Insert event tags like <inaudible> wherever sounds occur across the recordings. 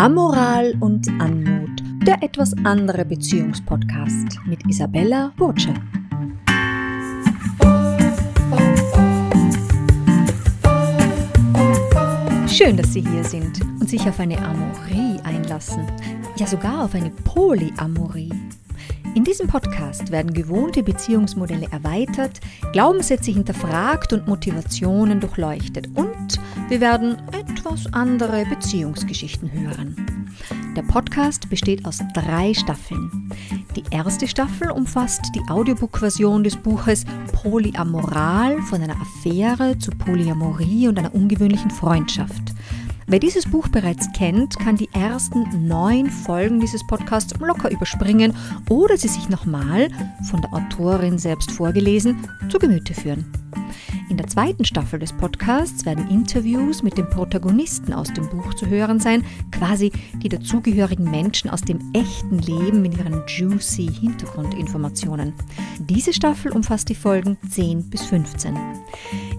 Amoral und Anmut, der etwas andere Beziehungspodcast mit Isabella Burtsche. Schön, dass Sie hier sind und sich auf eine Amorie einlassen. Ja, sogar auf eine Polyamorie. In diesem Podcast werden gewohnte Beziehungsmodelle erweitert, Glaubenssätze hinterfragt und Motivationen durchleuchtet und wir werden etwas andere Beziehungsgeschichten hören. Der Podcast besteht aus drei Staffeln. Die erste Staffel umfasst die Audiobook-Version des Buches Polyamoral von einer Affäre zu Polyamorie und einer ungewöhnlichen Freundschaft. Wer dieses Buch bereits kennt, kann die ersten neun Folgen dieses Podcasts locker überspringen oder sie sich nochmal, von der Autorin selbst vorgelesen, zu Gemüte führen. In der zweiten Staffel des Podcasts werden Interviews mit den Protagonisten aus dem Buch zu hören sein, quasi die dazugehörigen Menschen aus dem echten Leben mit ihren juicy Hintergrundinformationen. Diese Staffel umfasst die Folgen 10 bis 15.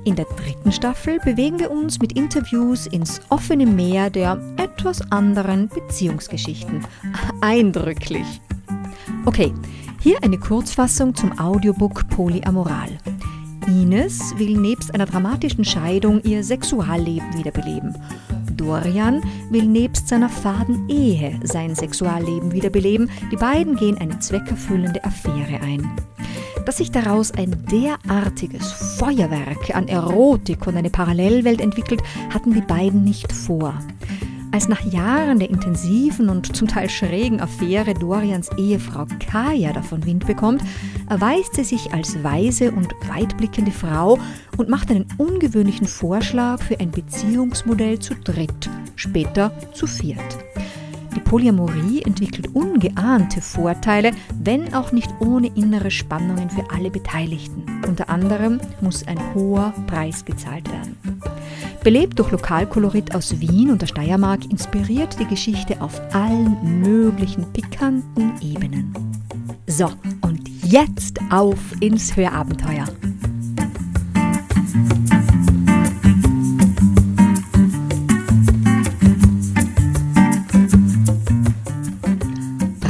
In der dritten Staffel bewegen wir uns mit Interviews ins offene Meer der etwas anderen Beziehungsgeschichten. <laughs> Eindrücklich. Okay, hier eine Kurzfassung zum Audiobook Polyamoral. Ines will nebst einer dramatischen Scheidung ihr Sexualleben wiederbeleben. Dorian will nebst seiner faden Ehe sein Sexualleben wiederbeleben. Die beiden gehen eine zweckerfüllende Affäre ein. Dass sich daraus ein derartiges Feuerwerk an Erotik und eine Parallelwelt entwickelt, hatten die beiden nicht vor. Als nach Jahren der intensiven und zum Teil schrägen Affäre Dorians Ehefrau Kaya davon Wind bekommt, erweist sie sich als weise und weitblickende Frau und macht einen ungewöhnlichen Vorschlag für ein Beziehungsmodell zu dritt, später zu viert. Die Polyamorie entwickelt ungeahnte Vorteile, wenn auch nicht ohne innere Spannungen für alle Beteiligten. Unter anderem muss ein hoher Preis gezahlt werden. Belebt durch Lokalkolorit aus Wien und der Steiermark inspiriert die Geschichte auf allen möglichen pikanten Ebenen. So, und jetzt auf ins Hörabenteuer.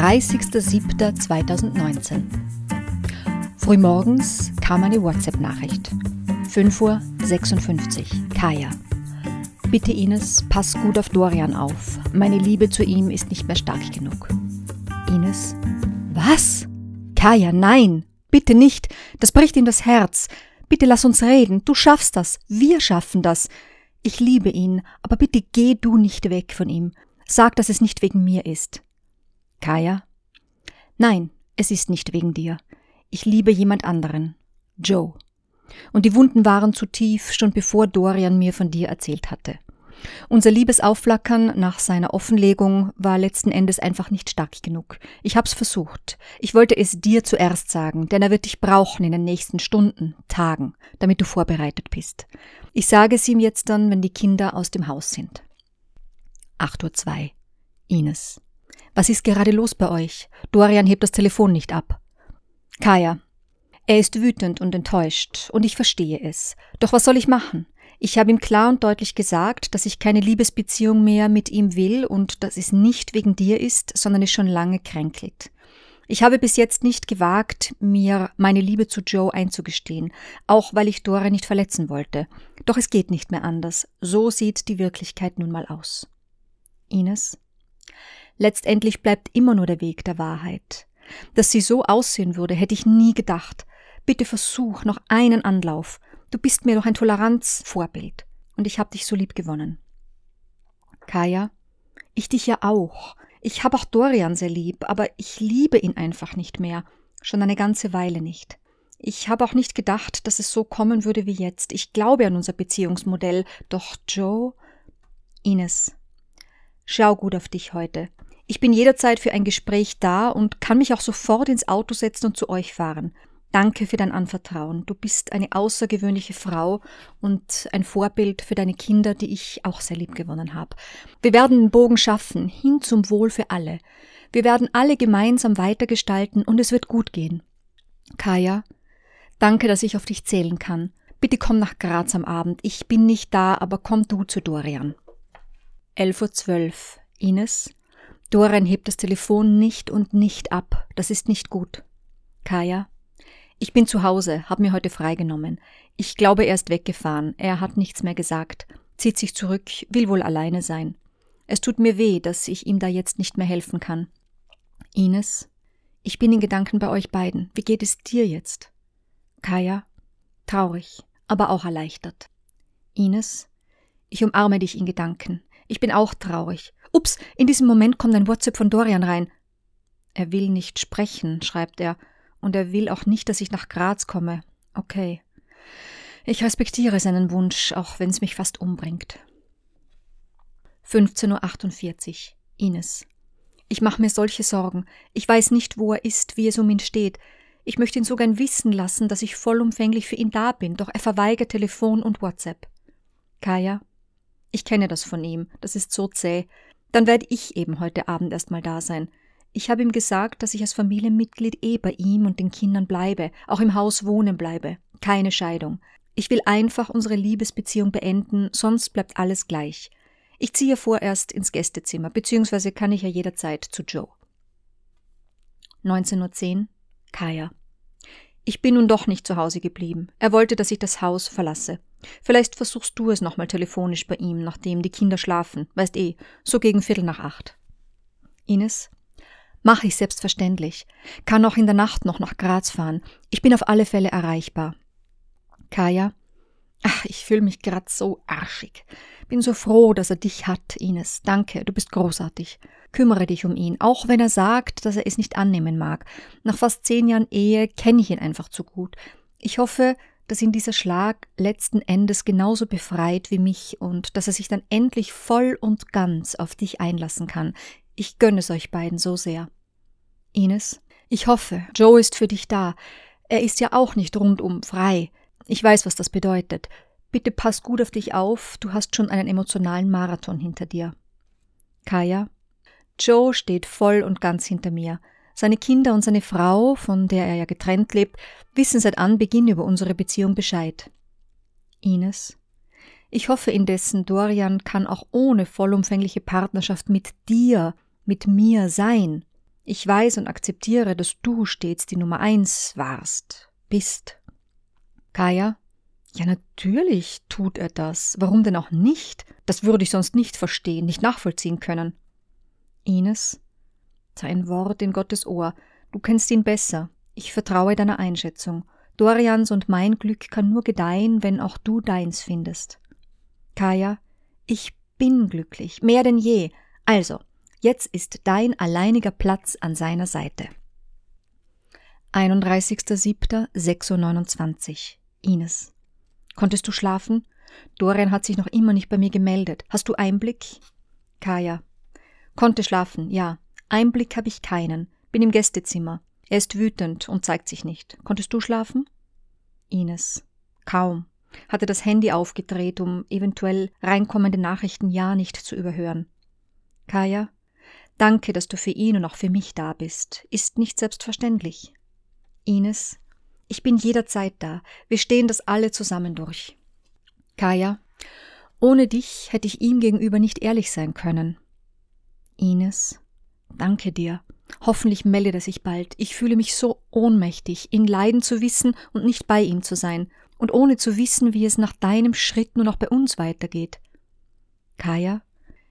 30.07.2019. Frühmorgens kam eine WhatsApp-Nachricht. 5.56 Uhr. Kaya. Bitte Ines, pass gut auf Dorian auf. Meine Liebe zu ihm ist nicht mehr stark genug. Ines. Was? Kaya, nein. Bitte nicht. Das bricht ihm das Herz. Bitte lass uns reden. Du schaffst das. Wir schaffen das. Ich liebe ihn, aber bitte geh du nicht weg von ihm. Sag, dass es nicht wegen mir ist. Kaya? Nein, es ist nicht wegen dir. Ich liebe jemand anderen. Joe. Und die Wunden waren zu tief, schon bevor Dorian mir von dir erzählt hatte. Unser Liebesaufflackern nach seiner Offenlegung war letzten Endes einfach nicht stark genug. Ich hab's versucht. Ich wollte es dir zuerst sagen, denn er wird dich brauchen in den nächsten Stunden, Tagen, damit du vorbereitet bist. Ich sage es ihm jetzt dann, wenn die Kinder aus dem Haus sind. 8.02 Uhr. Ines. Was ist gerade los bei euch? Dorian hebt das Telefon nicht ab. Kaya. Er ist wütend und enttäuscht, und ich verstehe es. Doch was soll ich machen? Ich habe ihm klar und deutlich gesagt, dass ich keine Liebesbeziehung mehr mit ihm will und dass es nicht wegen dir ist, sondern es schon lange kränkelt. Ich habe bis jetzt nicht gewagt, mir meine Liebe zu Joe einzugestehen, auch weil ich Dora nicht verletzen wollte. Doch es geht nicht mehr anders. So sieht die Wirklichkeit nun mal aus. Ines? Letztendlich bleibt immer nur der Weg der Wahrheit. Dass sie so aussehen würde, hätte ich nie gedacht. Bitte versuch noch einen Anlauf. Du bist mir doch ein Toleranzvorbild. Und ich hab dich so lieb gewonnen. Kaya, ich dich ja auch. Ich hab auch Dorian sehr lieb, aber ich liebe ihn einfach nicht mehr. Schon eine ganze Weile nicht. Ich habe auch nicht gedacht, dass es so kommen würde wie jetzt. Ich glaube an unser Beziehungsmodell. Doch Joe. Ines. Schau gut auf dich heute. Ich bin jederzeit für ein Gespräch da und kann mich auch sofort ins Auto setzen und zu euch fahren. Danke für dein Anvertrauen. Du bist eine außergewöhnliche Frau und ein Vorbild für deine Kinder, die ich auch sehr lieb gewonnen habe. Wir werden den Bogen schaffen, hin zum Wohl für alle. Wir werden alle gemeinsam weitergestalten und es wird gut gehen. Kaya, danke, dass ich auf dich zählen kann. Bitte komm nach Graz am Abend. Ich bin nicht da, aber komm du zu Dorian. 11.12 Uhr. Ines, Dorian hebt das Telefon nicht und nicht ab. Das ist nicht gut. Kaya, ich bin zu Hause, hab mir heute freigenommen. Ich glaube, er ist weggefahren. Er hat nichts mehr gesagt, zieht sich zurück, will wohl alleine sein. Es tut mir weh, dass ich ihm da jetzt nicht mehr helfen kann. Ines, ich bin in Gedanken bei euch beiden. Wie geht es dir jetzt? Kaya, traurig, aber auch erleichtert. Ines, ich umarme dich in Gedanken. Ich bin auch traurig. Ups, in diesem Moment kommt ein WhatsApp von Dorian rein. Er will nicht sprechen, schreibt er, und er will auch nicht, dass ich nach Graz komme. Okay. Ich respektiere seinen Wunsch, auch wenn es mich fast umbringt. 15.48 Uhr. Ines. Ich mache mir solche Sorgen. Ich weiß nicht, wo er ist, wie es um ihn steht. Ich möchte ihn sogar wissen lassen, dass ich vollumfänglich für ihn da bin, doch er verweigert Telefon und WhatsApp. Kaya. Ich kenne das von ihm. Das ist so zäh. Dann werde ich eben heute Abend erst mal da sein. Ich habe ihm gesagt, dass ich als Familienmitglied eh bei ihm und den Kindern bleibe, auch im Haus wohnen bleibe. Keine Scheidung. Ich will einfach unsere Liebesbeziehung beenden, sonst bleibt alles gleich. Ich ziehe vorerst ins Gästezimmer, beziehungsweise kann ich ja jederzeit zu Joe. 19.10 Uhr. Kaya. Ich bin nun doch nicht zu Hause geblieben. Er wollte, dass ich das Haus verlasse. Vielleicht versuchst du es nochmal telefonisch bei ihm, nachdem die Kinder schlafen. Weißt eh, so gegen Viertel nach acht. Ines. Mach ich selbstverständlich. Kann auch in der Nacht noch nach Graz fahren. Ich bin auf alle Fälle erreichbar. Kaya. Ach, ich fühle mich grad so arschig. Bin so froh, dass er dich hat, Ines. Danke, du bist großartig. Kümmere dich um ihn, auch wenn er sagt, dass er es nicht annehmen mag. Nach fast zehn Jahren Ehe kenne ich ihn einfach zu gut. Ich hoffe, dass ihn dieser Schlag letzten Endes genauso befreit wie mich und dass er sich dann endlich voll und ganz auf dich einlassen kann. Ich gönne es euch beiden so sehr. Ines, ich hoffe, Joe ist für dich da. Er ist ja auch nicht rundum frei. Ich weiß, was das bedeutet. Bitte pass gut auf dich auf, du hast schon einen emotionalen Marathon hinter dir. Kaya. Joe steht voll und ganz hinter mir. Seine Kinder und seine Frau, von der er ja getrennt lebt, wissen seit Anbeginn über unsere Beziehung Bescheid. Ines. Ich hoffe indessen, Dorian kann auch ohne vollumfängliche Partnerschaft mit dir, mit mir sein. Ich weiß und akzeptiere, dass du stets die Nummer eins warst, bist. Kaya? Ja, natürlich tut er das. Warum denn auch nicht? Das würde ich sonst nicht verstehen, nicht nachvollziehen können. Ines? Sein Wort in Gottes Ohr. Du kennst ihn besser. Ich vertraue deiner Einschätzung. Dorians und mein Glück kann nur gedeihen, wenn auch du deins findest. Kaya, ich bin glücklich, mehr denn je. Also, jetzt ist dein alleiniger Platz an seiner Seite. 31.07.6.29 Ines. Konntest du schlafen? Dorian hat sich noch immer nicht bei mir gemeldet. Hast du Einblick? Kaya. Konnte schlafen, ja. Einblick habe ich keinen. Bin im Gästezimmer. Er ist wütend und zeigt sich nicht. Konntest du schlafen? Ines. Kaum. Hatte das Handy aufgedreht, um eventuell reinkommende Nachrichten ja nicht zu überhören. Kaya. Danke, dass du für ihn und auch für mich da bist. Ist nicht selbstverständlich. Ines. Ich bin jederzeit da. Wir stehen das alle zusammen durch. Kaya, ohne dich hätte ich ihm gegenüber nicht ehrlich sein können. Ines, danke dir. Hoffentlich meldet er sich bald. Ich fühle mich so ohnmächtig, ihn leiden zu wissen und nicht bei ihm zu sein, und ohne zu wissen, wie es nach deinem Schritt nur noch bei uns weitergeht. Kaya,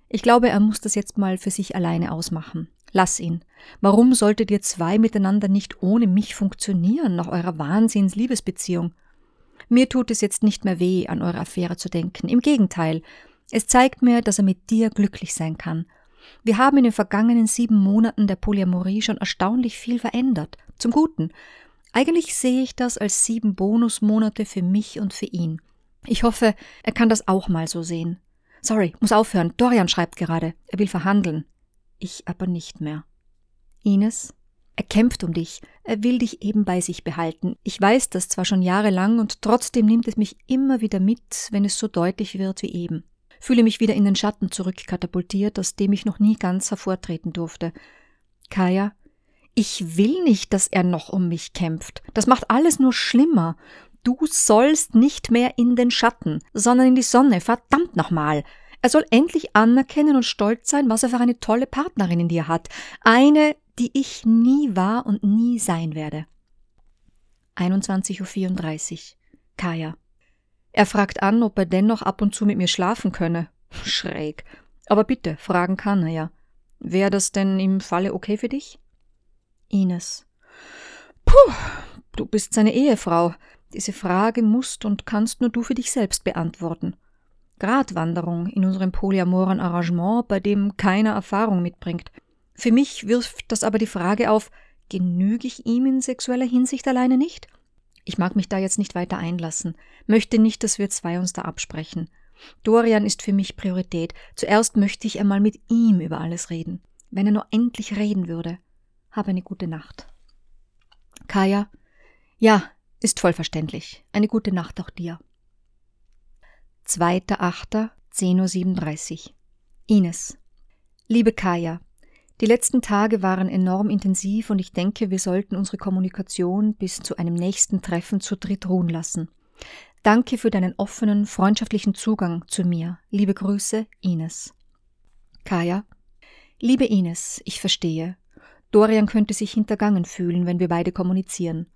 ich glaube, er muss das jetzt mal für sich alleine ausmachen. Lass ihn. Warum solltet ihr zwei miteinander nicht ohne mich funktionieren nach eurer Wahnsinns-Liebesbeziehung? Mir tut es jetzt nicht mehr weh, an eure Affäre zu denken. Im Gegenteil. Es zeigt mir, dass er mit dir glücklich sein kann. Wir haben in den vergangenen sieben Monaten der Polyamorie schon erstaunlich viel verändert. Zum Guten. Eigentlich sehe ich das als sieben Bonusmonate für mich und für ihn. Ich hoffe, er kann das auch mal so sehen. Sorry, muss aufhören. Dorian schreibt gerade. Er will verhandeln ich aber nicht mehr. Ines, er kämpft um dich, er will dich eben bei sich behalten. Ich weiß das zwar schon jahrelang und trotzdem nimmt es mich immer wieder mit, wenn es so deutlich wird wie eben. Fühle mich wieder in den Schatten zurückkatapultiert, aus dem ich noch nie ganz hervortreten durfte. Kaya, ich will nicht, dass er noch um mich kämpft. Das macht alles nur schlimmer. Du sollst nicht mehr in den Schatten, sondern in die Sonne, verdammt nochmal. Er soll endlich anerkennen und stolz sein, was er für eine tolle Partnerin in dir hat. Eine, die ich nie war und nie sein werde. 21.34 Uhr. Kaya. Er fragt an, ob er dennoch ab und zu mit mir schlafen könne. Schräg. Aber bitte, fragen kann er ja. Wäre das denn im Falle okay für dich? Ines. Puh, du bist seine Ehefrau. Diese Frage musst und kannst nur du für dich selbst beantworten. Gratwanderung in unserem polyamoren Arrangement, bei dem keiner Erfahrung mitbringt. Für mich wirft das aber die Frage auf, genüge ich ihm in sexueller Hinsicht alleine nicht? Ich mag mich da jetzt nicht weiter einlassen, möchte nicht, dass wir zwei uns da absprechen. Dorian ist für mich Priorität. Zuerst möchte ich einmal mit ihm über alles reden. Wenn er nur endlich reden würde. Habe eine gute Nacht. Kaya? Ja, ist voll verständlich. Eine gute Nacht auch dir. 2.8.10.37 Uhr. Ines. Liebe Kaya, die letzten Tage waren enorm intensiv und ich denke, wir sollten unsere Kommunikation bis zu einem nächsten Treffen zu dritt ruhen lassen. Danke für deinen offenen, freundschaftlichen Zugang zu mir. Liebe Grüße, Ines. Kaya. Liebe Ines, ich verstehe. Dorian könnte sich hintergangen fühlen, wenn wir beide kommunizieren.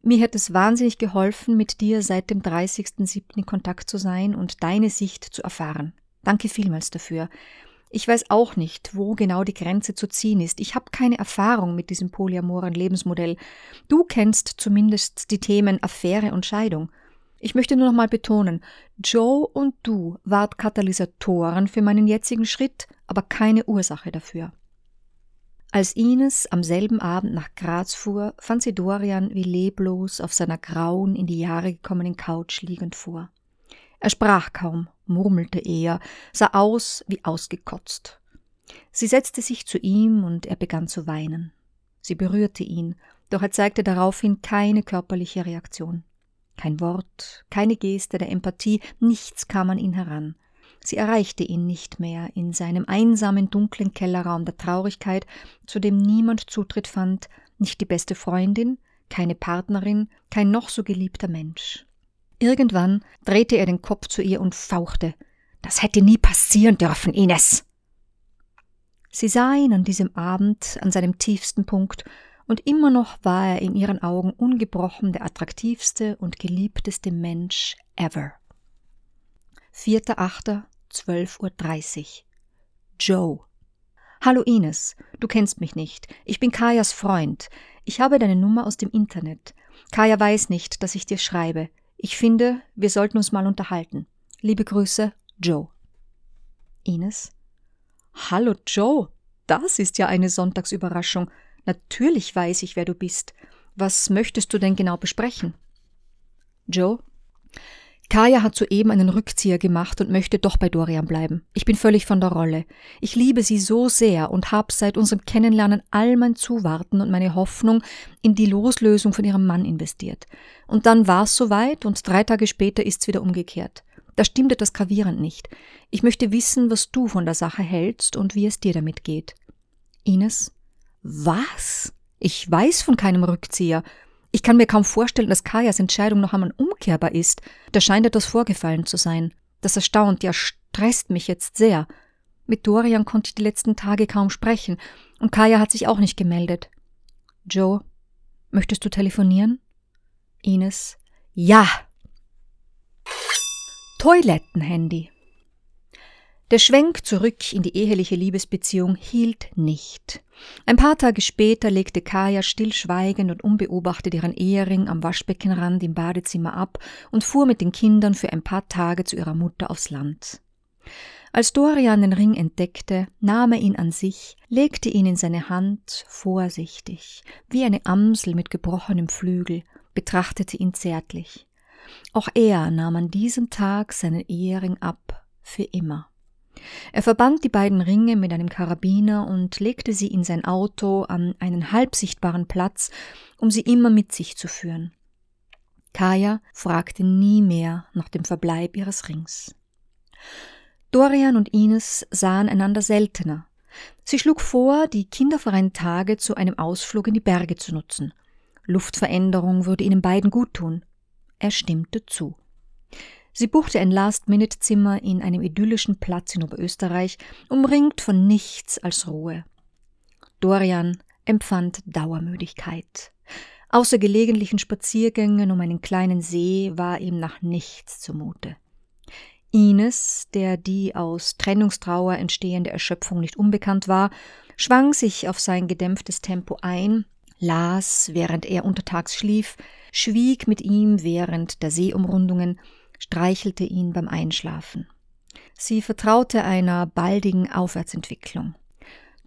Mir hätte es wahnsinnig geholfen, mit dir seit dem 30.07. in Kontakt zu sein und deine Sicht zu erfahren. Danke vielmals dafür. Ich weiß auch nicht, wo genau die Grenze zu ziehen ist. Ich habe keine Erfahrung mit diesem polyamoren Lebensmodell. Du kennst zumindest die Themen Affäre und Scheidung. Ich möchte nur noch mal betonen, Joe und du wart Katalysatoren für meinen jetzigen Schritt, aber keine Ursache dafür. Als Ines am selben Abend nach Graz fuhr, fand sie Dorian wie leblos auf seiner grauen, in die Jahre gekommenen Couch liegend vor. Er sprach kaum, murmelte eher, sah aus wie ausgekotzt. Sie setzte sich zu ihm und er begann zu weinen. Sie berührte ihn, doch er zeigte daraufhin keine körperliche Reaktion. Kein Wort, keine Geste der Empathie, nichts kam an ihn heran. Sie erreichte ihn nicht mehr in seinem einsamen, dunklen Kellerraum der Traurigkeit, zu dem niemand Zutritt fand, nicht die beste Freundin, keine Partnerin, kein noch so geliebter Mensch. Irgendwann drehte er den Kopf zu ihr und fauchte. Das hätte nie passieren dürfen, Ines. Sie sah ihn an diesem Abend an seinem tiefsten Punkt, und immer noch war er in ihren Augen ungebrochen der attraktivste und geliebteste Mensch ever. 4.8.12.30 Uhr. Joe. Hallo Ines, du kennst mich nicht. Ich bin Kajas Freund. Ich habe deine Nummer aus dem Internet. Kaja weiß nicht, dass ich dir schreibe. Ich finde, wir sollten uns mal unterhalten. Liebe Grüße, Joe. Ines. Hallo Joe. Das ist ja eine Sonntagsüberraschung. Natürlich weiß ich, wer du bist. Was möchtest du denn genau besprechen? Joe. Kaya hat soeben einen Rückzieher gemacht und möchte doch bei Dorian bleiben. Ich bin völlig von der Rolle. Ich liebe sie so sehr und habe seit unserem Kennenlernen all mein Zuwarten und meine Hoffnung in die Loslösung von ihrem Mann investiert. Und dann war es soweit und drei Tage später ist's wieder umgekehrt. Da stimmt etwas gravierend nicht. Ich möchte wissen, was du von der Sache hältst und wie es dir damit geht. Ines? Was? Ich weiß von keinem Rückzieher. Ich kann mir kaum vorstellen, dass Kajas Entscheidung noch einmal umkehrbar ist. Da scheint etwas vorgefallen zu sein. Das erstaunt, ja stresst mich jetzt sehr. Mit Dorian konnte ich die letzten Tage kaum sprechen, und Kaya hat sich auch nicht gemeldet. Joe, möchtest du telefonieren? Ines, ja. Toilettenhandy. Der Schwenk zurück in die eheliche Liebesbeziehung hielt nicht. Ein paar Tage später legte Kaya stillschweigend und unbeobachtet ihren Ehering am Waschbeckenrand im Badezimmer ab und fuhr mit den Kindern für ein paar Tage zu ihrer Mutter aufs Land. Als Dorian den Ring entdeckte, nahm er ihn an sich, legte ihn in seine Hand, vorsichtig, wie eine Amsel mit gebrochenem Flügel, betrachtete ihn zärtlich. Auch er nahm an diesem Tag seinen Ehering ab, für immer. Er verband die beiden Ringe mit einem Karabiner und legte sie in sein Auto an einen halbsichtbaren Platz, um sie immer mit sich zu führen. Kaya fragte nie mehr nach dem Verbleib ihres Rings. Dorian und Ines sahen einander seltener. Sie schlug vor, die kinderfreien Tage zu einem Ausflug in die Berge zu nutzen. Luftveränderung würde ihnen beiden gut tun. Er stimmte zu. Sie buchte ein Last-Minute-Zimmer in einem idyllischen Platz in Oberösterreich, umringt von nichts als Ruhe. Dorian empfand Dauermüdigkeit. Außer gelegentlichen Spaziergängen um einen kleinen See war ihm nach nichts zumute. Ines, der die aus Trennungstrauer entstehende Erschöpfung nicht unbekannt war, schwang sich auf sein gedämpftes Tempo ein, las, während er untertags schlief, schwieg mit ihm während der Seeumrundungen, streichelte ihn beim Einschlafen. Sie vertraute einer baldigen Aufwärtsentwicklung.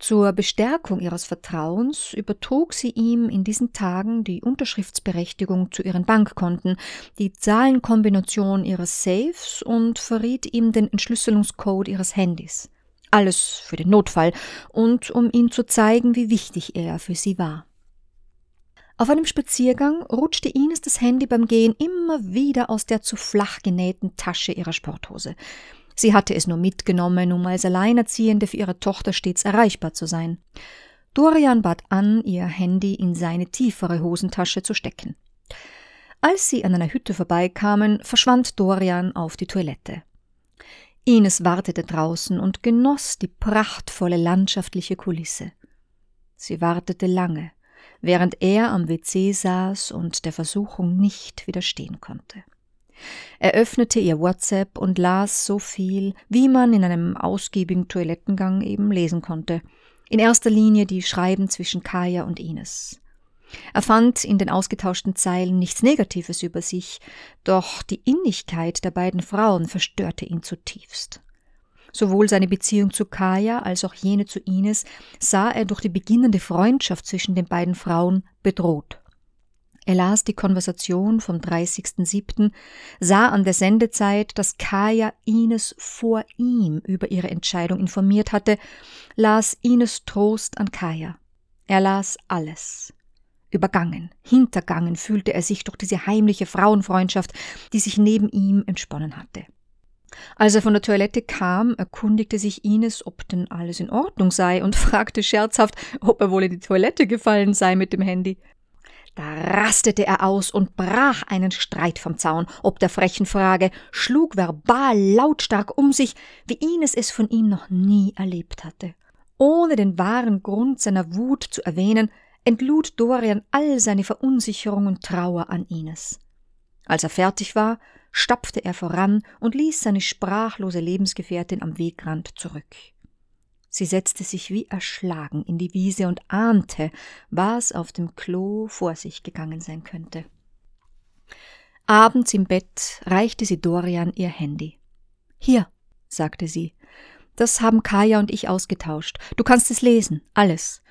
Zur Bestärkung ihres Vertrauens übertrug sie ihm in diesen Tagen die Unterschriftsberechtigung zu ihren Bankkonten, die Zahlenkombination ihres Safes und verriet ihm den Entschlüsselungscode ihres Handys. Alles für den Notfall und um ihm zu zeigen, wie wichtig er für sie war. Auf einem Spaziergang rutschte Ines das Handy beim Gehen immer wieder aus der zu flach genähten Tasche ihrer Sporthose. Sie hatte es nur mitgenommen, um als Alleinerziehende für ihre Tochter stets erreichbar zu sein. Dorian bat an, ihr Handy in seine tiefere Hosentasche zu stecken. Als sie an einer Hütte vorbeikamen, verschwand Dorian auf die Toilette. Ines wartete draußen und genoss die prachtvolle landschaftliche Kulisse. Sie wartete lange, während er am WC saß und der Versuchung nicht widerstehen konnte. Er öffnete ihr WhatsApp und las so viel, wie man in einem ausgiebigen Toilettengang eben lesen konnte. In erster Linie die Schreiben zwischen Kaya und Ines. Er fand in den ausgetauschten Zeilen nichts Negatives über sich, doch die Innigkeit der beiden Frauen verstörte ihn zutiefst. Sowohl seine Beziehung zu Kaya als auch jene zu Ines sah er durch die beginnende Freundschaft zwischen den beiden Frauen bedroht. Er las die Konversation vom 30.07., sah an der Sendezeit, dass Kaya Ines vor ihm über ihre Entscheidung informiert hatte, las Ines Trost an Kaya. Er las alles. Übergangen, hintergangen fühlte er sich durch diese heimliche Frauenfreundschaft, die sich neben ihm entsponnen hatte. Als er von der Toilette kam, erkundigte sich Ines, ob denn alles in Ordnung sei und <laughs> fragte scherzhaft, ob er wohl in die Toilette gefallen sei mit dem Handy. Da rastete er aus und brach einen Streit vom Zaun, ob der frechen Frage, schlug verbal lautstark um sich, wie Ines es von ihm noch nie erlebt hatte. Ohne den wahren Grund seiner Wut zu erwähnen, entlud Dorian all seine Verunsicherung und Trauer an Ines. Als er fertig war, stapfte er voran und ließ seine sprachlose Lebensgefährtin am Wegrand zurück. Sie setzte sich wie erschlagen in die Wiese und ahnte, was auf dem Klo vor sich gegangen sein könnte. Abends im Bett reichte sie Dorian ihr Handy. Hier, sagte sie, das haben Kaya und ich ausgetauscht. Du kannst es lesen, alles.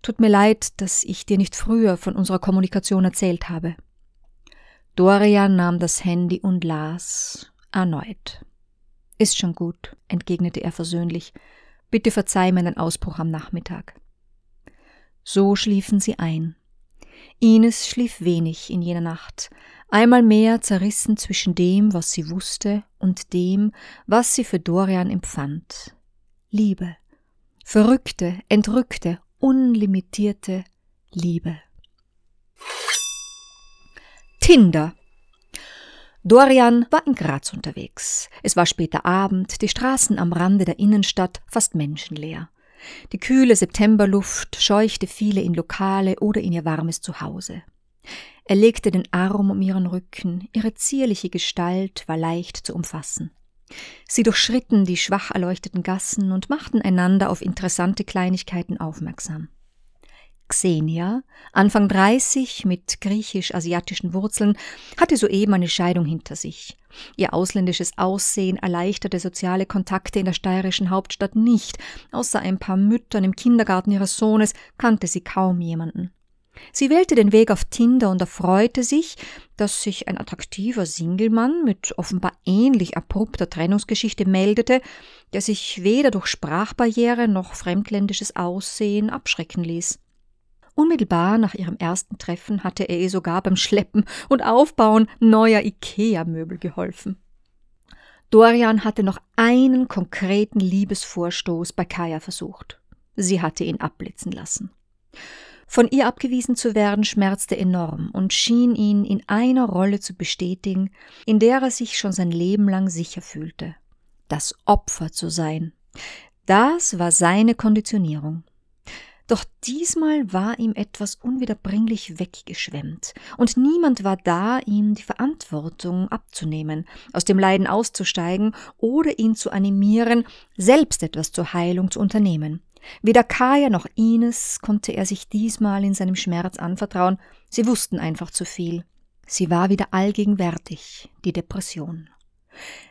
Tut mir leid, dass ich dir nicht früher von unserer Kommunikation erzählt habe. Dorian nahm das Handy und las erneut. Ist schon gut, entgegnete er versöhnlich. Bitte verzeih meinen Ausbruch am Nachmittag. So schliefen sie ein. Ines schlief wenig in jener Nacht, einmal mehr zerrissen zwischen dem, was sie wusste, und dem, was sie für Dorian empfand. Liebe. Verrückte, entrückte, unlimitierte Liebe. Tinder Dorian war in Graz unterwegs. Es war später Abend, die Straßen am Rande der Innenstadt fast menschenleer. Die kühle Septemberluft scheuchte viele in Lokale oder in ihr warmes Zuhause. Er legte den Arm um ihren Rücken, ihre zierliche Gestalt war leicht zu umfassen. Sie durchschritten die schwach erleuchteten Gassen und machten einander auf interessante Kleinigkeiten aufmerksam. Xenia, Anfang 30 mit griechisch-asiatischen Wurzeln, hatte soeben eine Scheidung hinter sich. Ihr ausländisches Aussehen erleichterte soziale Kontakte in der steirischen Hauptstadt nicht. Außer ein paar Müttern im Kindergarten ihres Sohnes kannte sie kaum jemanden. Sie wählte den Weg auf Tinder und erfreute sich, dass sich ein attraktiver Singlemann mit offenbar ähnlich abrupter Trennungsgeschichte meldete, der sich weder durch Sprachbarriere noch fremdländisches Aussehen abschrecken ließ. Unmittelbar nach ihrem ersten Treffen hatte er ihr sogar beim Schleppen und Aufbauen neuer IKEA-Möbel geholfen. Dorian hatte noch einen konkreten Liebesvorstoß bei Kaya versucht. Sie hatte ihn abblitzen lassen. Von ihr abgewiesen zu werden schmerzte enorm und schien ihn in einer Rolle zu bestätigen, in der er sich schon sein Leben lang sicher fühlte. Das Opfer zu sein. Das war seine Konditionierung. Doch diesmal war ihm etwas unwiederbringlich weggeschwemmt, und niemand war da, ihm die Verantwortung abzunehmen, aus dem Leiden auszusteigen oder ihn zu animieren, selbst etwas zur Heilung zu unternehmen. Weder Kaya noch Ines konnte er sich diesmal in seinem Schmerz anvertrauen, sie wussten einfach zu viel. Sie war wieder allgegenwärtig, die Depression.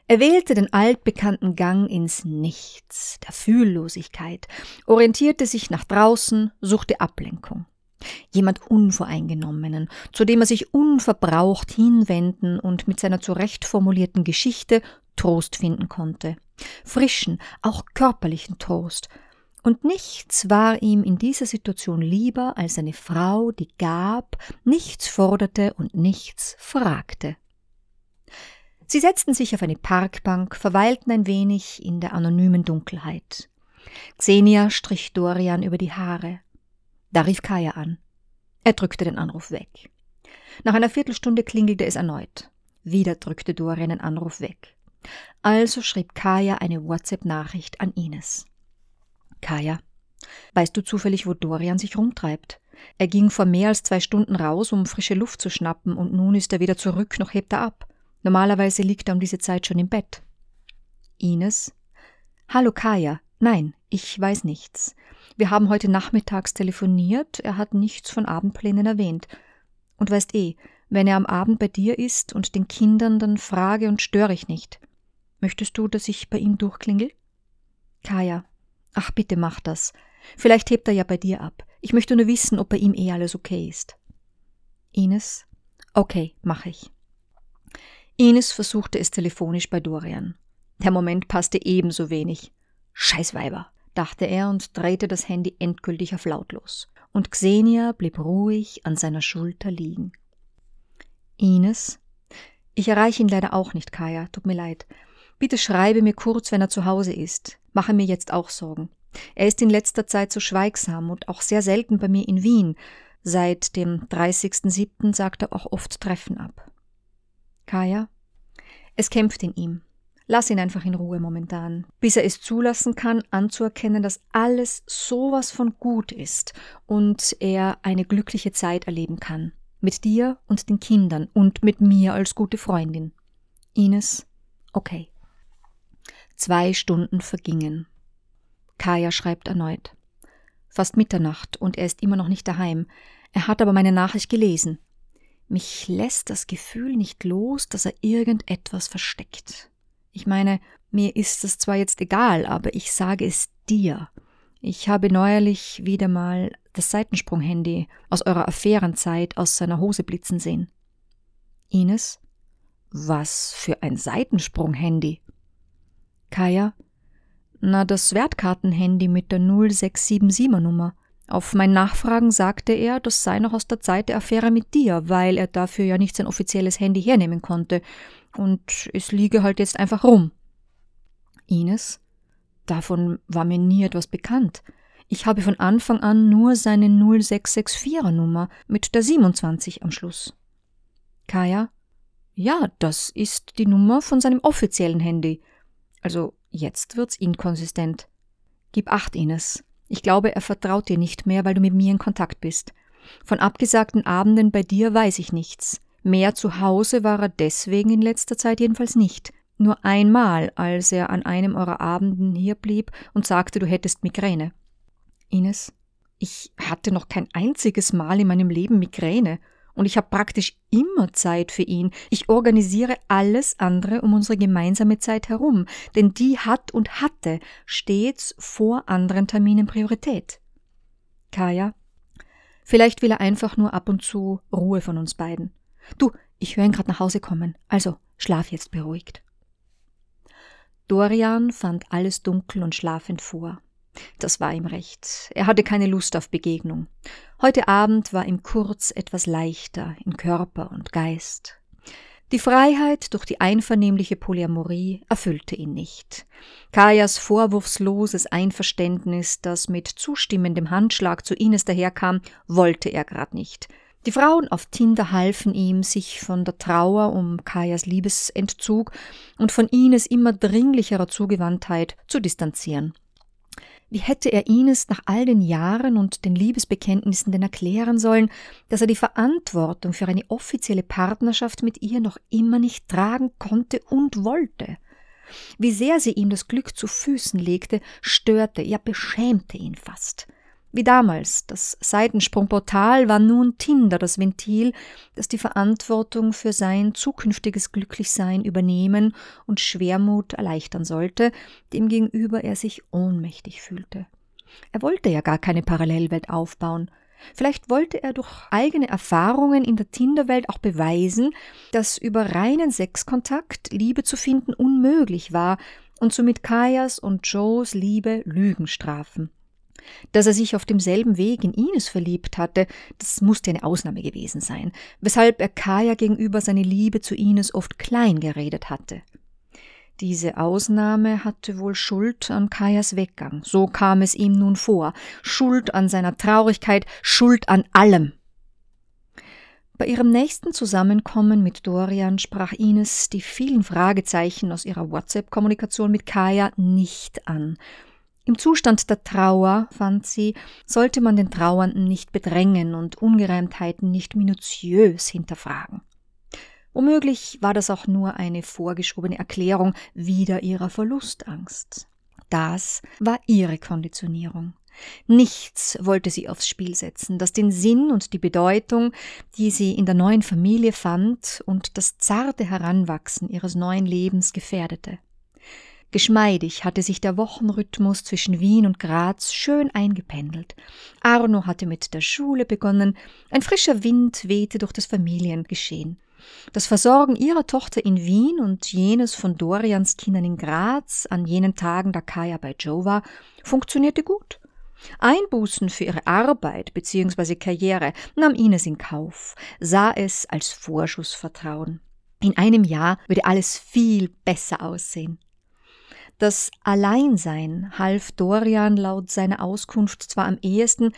Er wählte den altbekannten Gang ins Nichts, der Fühllosigkeit, orientierte sich nach draußen, suchte Ablenkung. Jemand Unvoreingenommenen, zu dem er sich unverbraucht hinwenden und mit seiner zurecht formulierten Geschichte Trost finden konnte. Frischen, auch körperlichen Trost, und nichts war ihm in dieser Situation lieber als eine Frau, die gab, nichts forderte und nichts fragte. Sie setzten sich auf eine Parkbank, verweilten ein wenig in der anonymen Dunkelheit. Xenia strich Dorian über die Haare. Da rief Kaya an. Er drückte den Anruf weg. Nach einer Viertelstunde klingelte es erneut. Wieder drückte Dorian den Anruf weg. Also schrieb Kaya eine WhatsApp-Nachricht an Ines. Kaya, weißt du zufällig, wo Dorian sich rumtreibt? Er ging vor mehr als zwei Stunden raus, um frische Luft zu schnappen, und nun ist er weder zurück noch hebt er ab. Normalerweise liegt er um diese Zeit schon im Bett. Ines. Hallo Kaya. Nein, ich weiß nichts. Wir haben heute nachmittags telefoniert, er hat nichts von Abendplänen erwähnt. Und weißt eh, wenn er am Abend bei dir ist und den Kindern, dann frage und störe ich nicht. Möchtest du, dass ich bei ihm durchklingel? Kaya, Ach, bitte mach das. Vielleicht hebt er ja bei dir ab. Ich möchte nur wissen, ob bei ihm eh alles okay ist. Ines? Okay, mach ich. Ines versuchte es telefonisch bei Dorian. Der Moment passte ebenso wenig. Scheißweiber, dachte er und drehte das Handy endgültig auf lautlos. Und Xenia blieb ruhig an seiner Schulter liegen. Ines? Ich erreiche ihn leider auch nicht, Kaya, tut mir leid. Bitte schreibe mir kurz, wenn er zu Hause ist. Mache mir jetzt auch Sorgen. Er ist in letzter Zeit so schweigsam und auch sehr selten bei mir in Wien. Seit dem 30.07. sagt er auch oft Treffen ab. Kaya? Es kämpft in ihm. Lass ihn einfach in Ruhe momentan, bis er es zulassen kann, anzuerkennen, dass alles sowas von gut ist und er eine glückliche Zeit erleben kann. Mit dir und den Kindern und mit mir als gute Freundin. Ines, okay. Zwei Stunden vergingen. Kaya schreibt erneut. Fast Mitternacht und er ist immer noch nicht daheim. Er hat aber meine Nachricht gelesen. Mich lässt das Gefühl nicht los, dass er irgendetwas versteckt. Ich meine, mir ist es zwar jetzt egal, aber ich sage es dir. Ich habe neuerlich wieder mal das Seitensprung-Handy aus eurer Affärenzeit aus seiner Hose blitzen sehen. Ines? Was für ein Seitensprung-Handy? Kaya, na, das Wertkartenhandy mit der 0677er Nummer. Auf mein Nachfragen sagte er, das sei noch aus der Zeit der Affäre mit dir, weil er dafür ja nicht sein offizielles Handy hernehmen konnte. Und es liege halt jetzt einfach rum. Ines? Davon war mir nie etwas bekannt. Ich habe von Anfang an nur seine 0664er Nummer mit der 27 am Schluss. Kaya? Ja, das ist die Nummer von seinem offiziellen Handy. Also jetzt wird's inkonsistent. Gib acht, Ines. Ich glaube, er vertraut dir nicht mehr, weil du mit mir in Kontakt bist. Von abgesagten Abenden bei dir weiß ich nichts. Mehr zu Hause war er deswegen in letzter Zeit jedenfalls nicht. Nur einmal, als er an einem eurer Abenden hier blieb und sagte, du hättest Migräne. Ines, ich hatte noch kein einziges Mal in meinem Leben Migräne und ich habe praktisch immer Zeit für ihn. Ich organisiere alles andere um unsere gemeinsame Zeit herum, denn die hat und hatte stets vor anderen Terminen Priorität. Kaya, vielleicht will er einfach nur ab und zu Ruhe von uns beiden. Du, ich höre ihn gerade nach Hause kommen, also schlaf jetzt beruhigt. Dorian fand alles dunkel und schlafend vor. Das war ihm recht. Er hatte keine Lust auf Begegnung. Heute Abend war ihm kurz etwas leichter in Körper und Geist. Die Freiheit durch die einvernehmliche Polyamorie erfüllte ihn nicht. Kajas vorwurfsloses Einverständnis, das mit zustimmendem Handschlag zu Ines daherkam, wollte er grad nicht. Die Frauen auf Tinder halfen ihm, sich von der Trauer um Kajas Liebesentzug und von Ines immer dringlicherer Zugewandtheit zu distanzieren. Wie hätte er Ines nach all den Jahren und den Liebesbekenntnissen denn erklären sollen, dass er die Verantwortung für eine offizielle Partnerschaft mit ihr noch immer nicht tragen konnte und wollte? Wie sehr sie ihm das Glück zu Füßen legte, störte, ja beschämte ihn fast. Wie damals, das Seitensprungportal war nun Tinder das Ventil, das die Verantwortung für sein zukünftiges Glücklichsein übernehmen und Schwermut erleichtern sollte, demgegenüber er sich ohnmächtig fühlte. Er wollte ja gar keine Parallelwelt aufbauen. Vielleicht wollte er durch eigene Erfahrungen in der Tinderwelt auch beweisen, dass über reinen Sexkontakt Liebe zu finden unmöglich war und somit Kajas und Joes Liebe Lügen strafen. Dass er sich auf demselben Weg in Ines verliebt hatte, das musste eine Ausnahme gewesen sein, weshalb er Kaya gegenüber seine Liebe zu Ines oft klein geredet hatte. Diese Ausnahme hatte wohl Schuld an Kajas Weggang, so kam es ihm nun vor, Schuld an seiner Traurigkeit, Schuld an allem. Bei ihrem nächsten Zusammenkommen mit Dorian sprach Ines die vielen Fragezeichen aus ihrer WhatsApp-Kommunikation mit Kaya nicht an im Zustand der Trauer, fand sie, sollte man den Trauernden nicht bedrängen und Ungereimtheiten nicht minutiös hinterfragen. Womöglich war das auch nur eine vorgeschobene Erklärung wider ihrer Verlustangst. Das war ihre Konditionierung. Nichts wollte sie aufs Spiel setzen, das den Sinn und die Bedeutung, die sie in der neuen Familie fand, und das zarte Heranwachsen ihres neuen Lebens gefährdete. Geschmeidig hatte sich der Wochenrhythmus zwischen Wien und Graz schön eingependelt. Arno hatte mit der Schule begonnen, ein frischer Wind wehte durch das Familiengeschehen. Das Versorgen ihrer Tochter in Wien und jenes von Dorians Kindern in Graz an jenen Tagen, da Kaya bei Joe war, funktionierte gut. Einbußen für ihre Arbeit bzw. Karriere nahm Ines in Kauf, sah es als Vorschussvertrauen. In einem Jahr würde alles viel besser aussehen. Das Alleinsein half Dorian laut seiner Auskunft zwar am ehesten,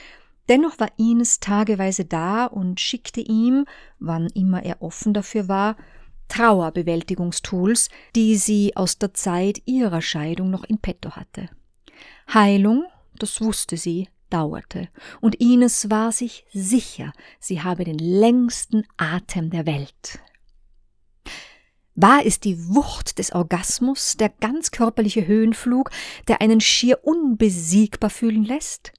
dennoch war Ines tageweise da und schickte ihm, wann immer er offen dafür war, Trauerbewältigungstools, die sie aus der Zeit ihrer Scheidung noch in petto hatte. Heilung, das wusste sie, dauerte, und Ines war sich sicher, sie habe den längsten Atem der Welt. War es die Wucht des Orgasmus, der ganz körperliche Höhenflug, der einen schier unbesiegbar fühlen lässt?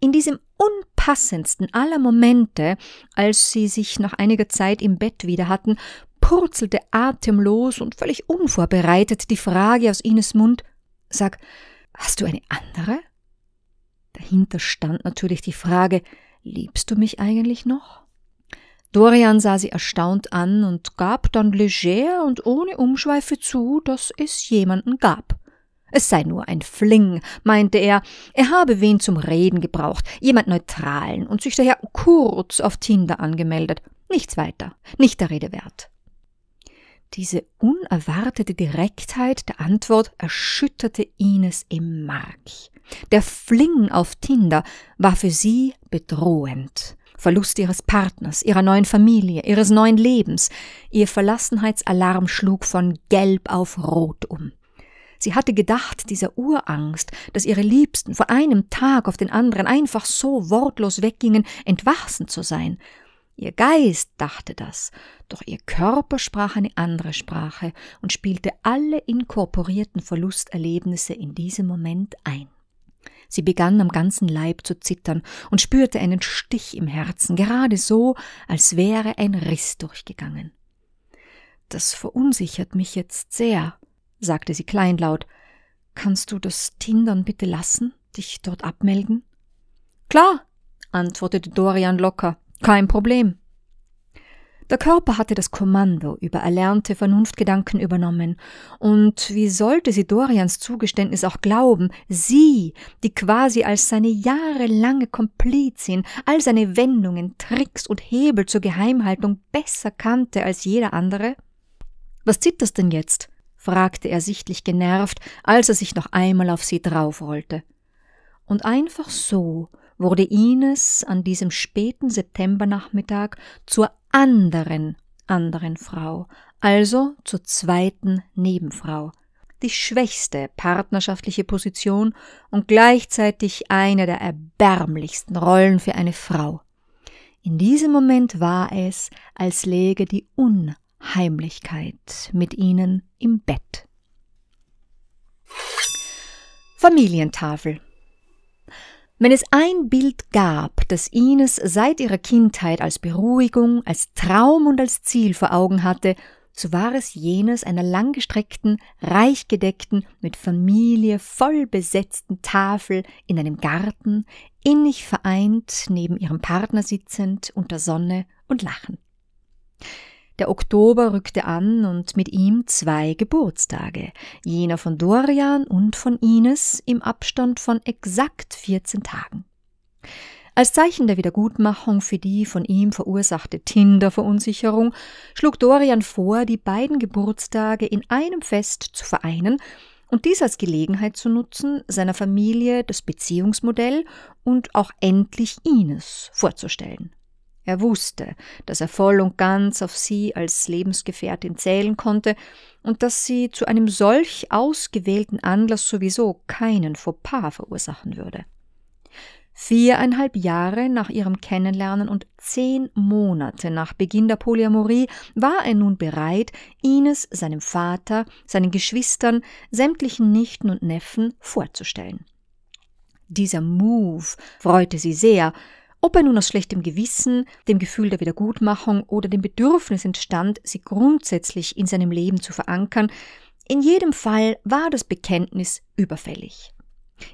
In diesem unpassendsten aller Momente, als sie sich nach einiger Zeit im Bett wieder hatten, purzelte atemlos und völlig unvorbereitet die Frage aus Ines Mund Sag, hast du eine andere? Dahinter stand natürlich die Frage Liebst du mich eigentlich noch? Dorian sah sie erstaunt an und gab dann leger und ohne Umschweife zu, dass es jemanden gab. Es sei nur ein Fling, meinte er, er habe wen zum Reden gebraucht, jemand Neutralen und sich daher kurz auf Tinder angemeldet. Nichts weiter, nicht der Rede wert. Diese unerwartete Direktheit der Antwort erschütterte Ines im Mark. Der Fling auf Tinder war für sie bedrohend. Verlust ihres Partners, ihrer neuen Familie, ihres neuen Lebens. Ihr Verlassenheitsalarm schlug von gelb auf rot um. Sie hatte gedacht, dieser Urangst, dass ihre Liebsten von einem Tag auf den anderen einfach so wortlos weggingen, entwachsen zu sein. Ihr Geist dachte das, doch ihr Körper sprach eine andere Sprache und spielte alle inkorporierten Verlusterlebnisse in diesem Moment ein. Sie begann am ganzen Leib zu zittern und spürte einen Stich im Herzen, gerade so, als wäre ein Riss durchgegangen. Das verunsichert mich jetzt sehr, sagte sie kleinlaut. Kannst du das Tindern bitte lassen, dich dort abmelden? Klar, antwortete Dorian locker, kein Problem. Der Körper hatte das Kommando über erlernte Vernunftgedanken übernommen, und wie sollte sie Dorians Zugeständnis auch glauben, sie, die quasi als seine jahrelange Komplizin all seine Wendungen, Tricks und Hebel zur Geheimhaltung besser kannte als jeder andere? Was zitterst denn jetzt? fragte er sichtlich genervt, als er sich noch einmal auf sie draufrollte. Und einfach so wurde Ines an diesem späten Septembernachmittag zur anderen anderen Frau, also zur zweiten Nebenfrau, die schwächste partnerschaftliche Position und gleichzeitig eine der erbärmlichsten Rollen für eine Frau. In diesem Moment war es, als läge die Unheimlichkeit mit ihnen im Bett. Familientafel wenn es ein Bild gab, das Ines seit ihrer Kindheit als Beruhigung, als Traum und als Ziel vor Augen hatte, so war es jenes einer langgestreckten, reich gedeckten, mit Familie voll besetzten Tafel in einem Garten, innig vereint, neben ihrem Partner sitzend, unter Sonne und Lachen. Der Oktober rückte an und mit ihm zwei Geburtstage, jener von Dorian und von Ines im Abstand von exakt 14 Tagen. Als Zeichen der Wiedergutmachung für die von ihm verursachte Tinder-Verunsicherung schlug Dorian vor, die beiden Geburtstage in einem Fest zu vereinen und dies als Gelegenheit zu nutzen, seiner Familie das Beziehungsmodell und auch endlich Ines vorzustellen. Er wusste, dass er voll und ganz auf sie als Lebensgefährtin zählen konnte und dass sie zu einem solch ausgewählten Anlass sowieso keinen Fauxpas verursachen würde. Viereinhalb Jahre nach ihrem Kennenlernen und zehn Monate nach Beginn der Polyamorie war er nun bereit, Ines seinem Vater, seinen Geschwistern, sämtlichen Nichten und Neffen vorzustellen. Dieser Move freute sie sehr, ob er nun aus schlechtem Gewissen, dem Gefühl der Wiedergutmachung oder dem Bedürfnis entstand, sie grundsätzlich in seinem Leben zu verankern, in jedem Fall war das Bekenntnis überfällig.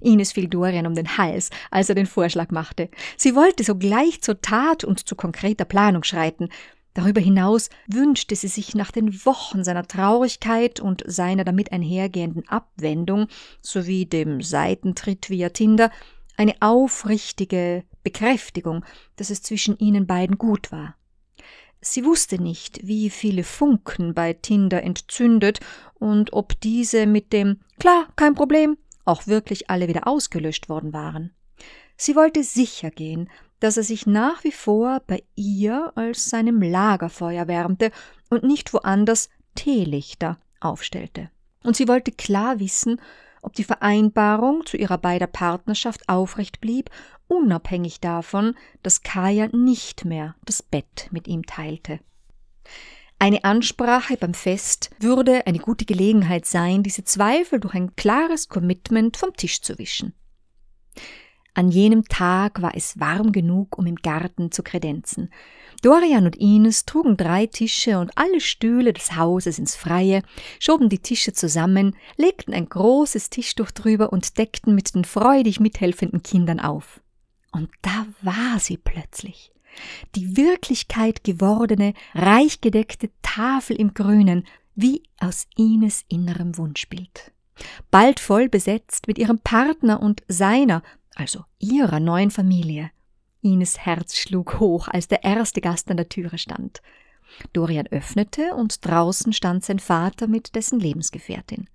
Ines fiel Dorian um den Hals, als er den Vorschlag machte. Sie wollte sogleich zur Tat und zu konkreter Planung schreiten. Darüber hinaus wünschte sie sich nach den Wochen seiner Traurigkeit und seiner damit einhergehenden Abwendung sowie dem Seitentritt via Tinder eine aufrichtige Bekräftigung, dass es zwischen ihnen beiden gut war. Sie wusste nicht, wie viele Funken bei Tinder entzündet und ob diese mit dem Klar, kein Problem auch wirklich alle wieder ausgelöscht worden waren. Sie wollte sicher gehen, dass er sich nach wie vor bei ihr als seinem Lagerfeuer wärmte und nicht woanders Teelichter aufstellte. Und sie wollte klar wissen, ob die Vereinbarung zu ihrer beider Partnerschaft aufrecht blieb, unabhängig davon, dass Kaya nicht mehr das Bett mit ihm teilte. Eine Ansprache beim Fest würde eine gute Gelegenheit sein, diese Zweifel durch ein klares Commitment vom Tisch zu wischen. An jenem Tag war es warm genug, um im Garten zu kredenzen. Dorian und Ines trugen drei Tische und alle Stühle des Hauses ins Freie, schoben die Tische zusammen, legten ein großes Tischtuch drüber und deckten mit den freudig mithelfenden Kindern auf. Und da war sie plötzlich. Die Wirklichkeit gewordene, reich gedeckte Tafel im Grünen, wie aus Ines innerem Wunschbild. Bald voll besetzt mit ihrem Partner und seiner also ihrer neuen Familie. Ines Herz schlug hoch, als der erste Gast an der Türe stand. Dorian öffnete und draußen stand sein Vater mit dessen Lebensgefährtin.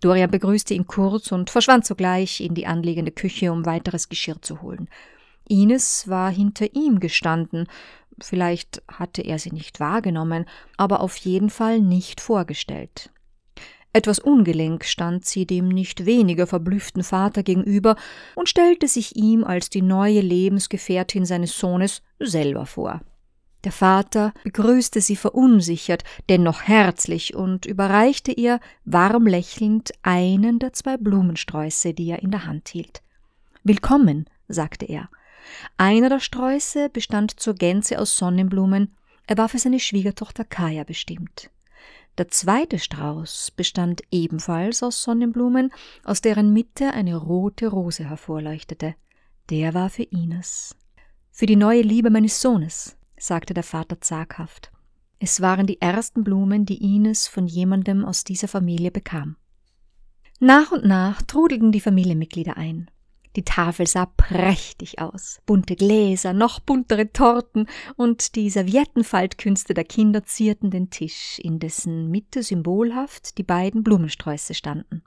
Dorian begrüßte ihn kurz und verschwand sogleich in die anliegende Küche, um weiteres Geschirr zu holen. Ines war hinter ihm gestanden, vielleicht hatte er sie nicht wahrgenommen, aber auf jeden Fall nicht vorgestellt. Etwas ungelenk stand sie dem nicht weniger verblüfften Vater gegenüber und stellte sich ihm als die neue Lebensgefährtin seines Sohnes selber vor. Der Vater begrüßte sie verunsichert, dennoch herzlich und überreichte ihr warm lächelnd einen der zwei Blumensträuße, die er in der Hand hielt. Willkommen, sagte er. Einer der Sträuße bestand zur Gänze aus Sonnenblumen, er war für seine Schwiegertochter Kaya bestimmt. Der zweite Strauß bestand ebenfalls aus Sonnenblumen, aus deren Mitte eine rote Rose hervorleuchtete. Der war für Ines. Für die neue Liebe meines Sohnes, sagte der Vater zaghaft. Es waren die ersten Blumen, die Ines von jemandem aus dieser Familie bekam. Nach und nach trudelten die Familienmitglieder ein. Die Tafel sah prächtig aus. Bunte Gläser, noch buntere Torten und die Serviettenfaltkünste der Kinder zierten den Tisch, in dessen Mitte symbolhaft die beiden Blumensträuße standen.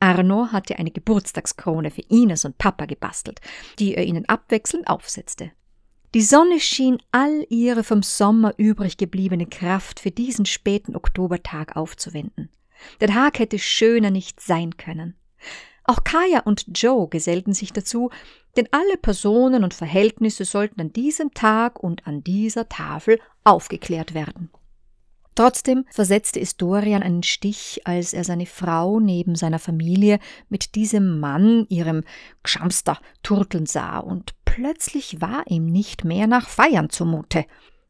Arno hatte eine Geburtstagskrone für Ines und Papa gebastelt, die er ihnen abwechselnd aufsetzte. Die Sonne schien all ihre vom Sommer übrig gebliebene Kraft für diesen späten Oktobertag aufzuwenden. Der Tag hätte schöner nicht sein können. Auch Kaya und Joe gesellten sich dazu, denn alle Personen und Verhältnisse sollten an diesem Tag und an dieser Tafel aufgeklärt werden. Trotzdem versetzte es Dorian einen Stich, als er seine Frau neben seiner Familie mit diesem Mann, ihrem Gschamster, turteln sah, und plötzlich war ihm nicht mehr nach Feiern zumute.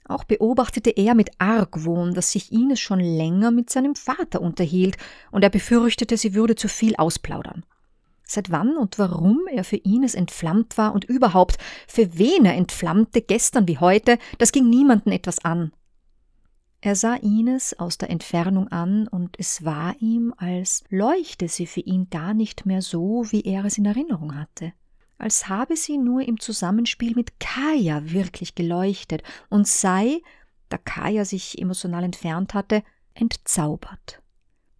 Auch beobachtete er mit Argwohn, dass sich Ines schon länger mit seinem Vater unterhielt, und er befürchtete, sie würde zu viel ausplaudern. Seit wann und warum er für Ines entflammt war und überhaupt für wen er entflammte, gestern wie heute, das ging niemanden etwas an. Er sah Ines aus der Entfernung an, und es war ihm, als leuchte sie für ihn gar nicht mehr so, wie er es in Erinnerung hatte, als habe sie nur im Zusammenspiel mit Kaya wirklich geleuchtet und sei, da Kaya sich emotional entfernt hatte, entzaubert.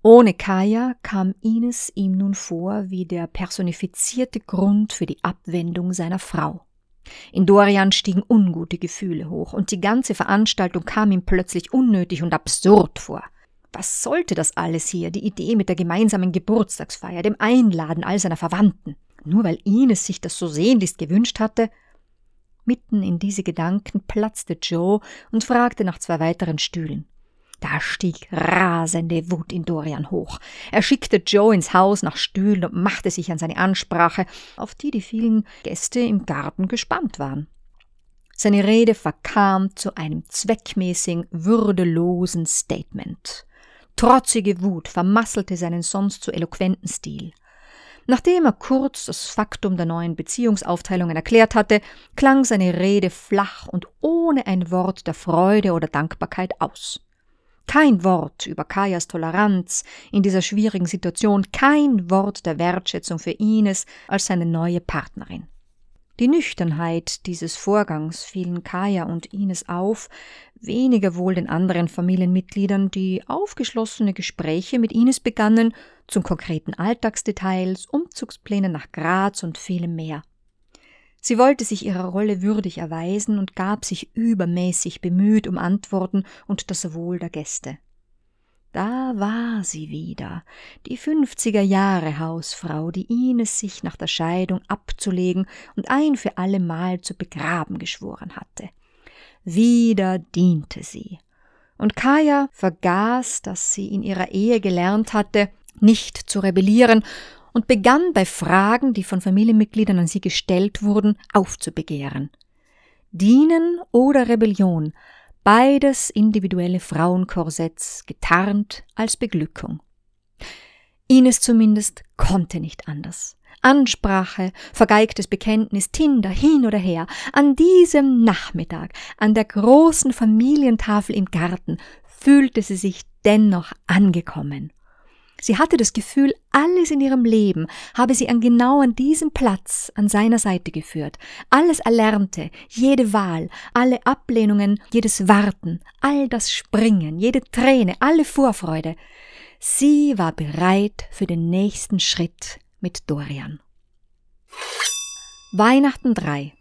Ohne Kaya kam Ines ihm nun vor wie der personifizierte Grund für die Abwendung seiner Frau. In Dorian stiegen ungute Gefühle hoch, und die ganze Veranstaltung kam ihm plötzlich unnötig und absurd vor. Was sollte das alles hier, die Idee mit der gemeinsamen Geburtstagsfeier, dem Einladen all seiner Verwandten? Nur weil Ines sich das so sehnlichst gewünscht hatte? Mitten in diese Gedanken platzte Joe und fragte nach zwei weiteren Stühlen. Da stieg rasende Wut in Dorian hoch. Er schickte Joe ins Haus nach Stühlen und machte sich an seine Ansprache, auf die die vielen Gäste im Garten gespannt waren. Seine Rede verkam zu einem zweckmäßigen, würdelosen Statement. Trotzige Wut vermasselte seinen sonst so eloquenten Stil. Nachdem er kurz das Faktum der neuen Beziehungsaufteilungen erklärt hatte, klang seine Rede flach und ohne ein Wort der Freude oder Dankbarkeit aus. Kein Wort über Kajas Toleranz in dieser schwierigen Situation, kein Wort der Wertschätzung für Ines als seine neue Partnerin. Die Nüchternheit dieses Vorgangs fielen Kaya und Ines auf, weniger wohl den anderen Familienmitgliedern, die aufgeschlossene Gespräche mit Ines begannen, zum konkreten Alltagsdetails, Umzugsplänen nach Graz und vielem mehr. Sie wollte sich ihrer Rolle würdig erweisen und gab sich übermäßig bemüht um Antworten und das Wohl der Gäste. Da war sie wieder, die fünfziger Jahre Hausfrau, die Ines sich nach der Scheidung abzulegen und ein für allemal zu begraben geschworen hatte. Wieder diente sie. Und Kaya vergaß, dass sie in ihrer Ehe gelernt hatte, nicht zu rebellieren und begann bei Fragen, die von Familienmitgliedern an sie gestellt wurden, aufzubegehren. Dienen oder Rebellion, beides individuelle Frauenkorsetts, getarnt als Beglückung. Ines zumindest konnte nicht anders. Ansprache, vergeigtes Bekenntnis, Tinder, hin oder her, an diesem Nachmittag, an der großen Familientafel im Garten, fühlte sie sich dennoch angekommen. Sie hatte das Gefühl, alles in ihrem Leben habe sie an genau an diesem Platz an seiner Seite geführt. Alles Erlernte, jede Wahl, alle Ablehnungen, jedes Warten, all das Springen, jede Träne, alle Vorfreude. Sie war bereit für den nächsten Schritt mit Dorian. Weihnachten 3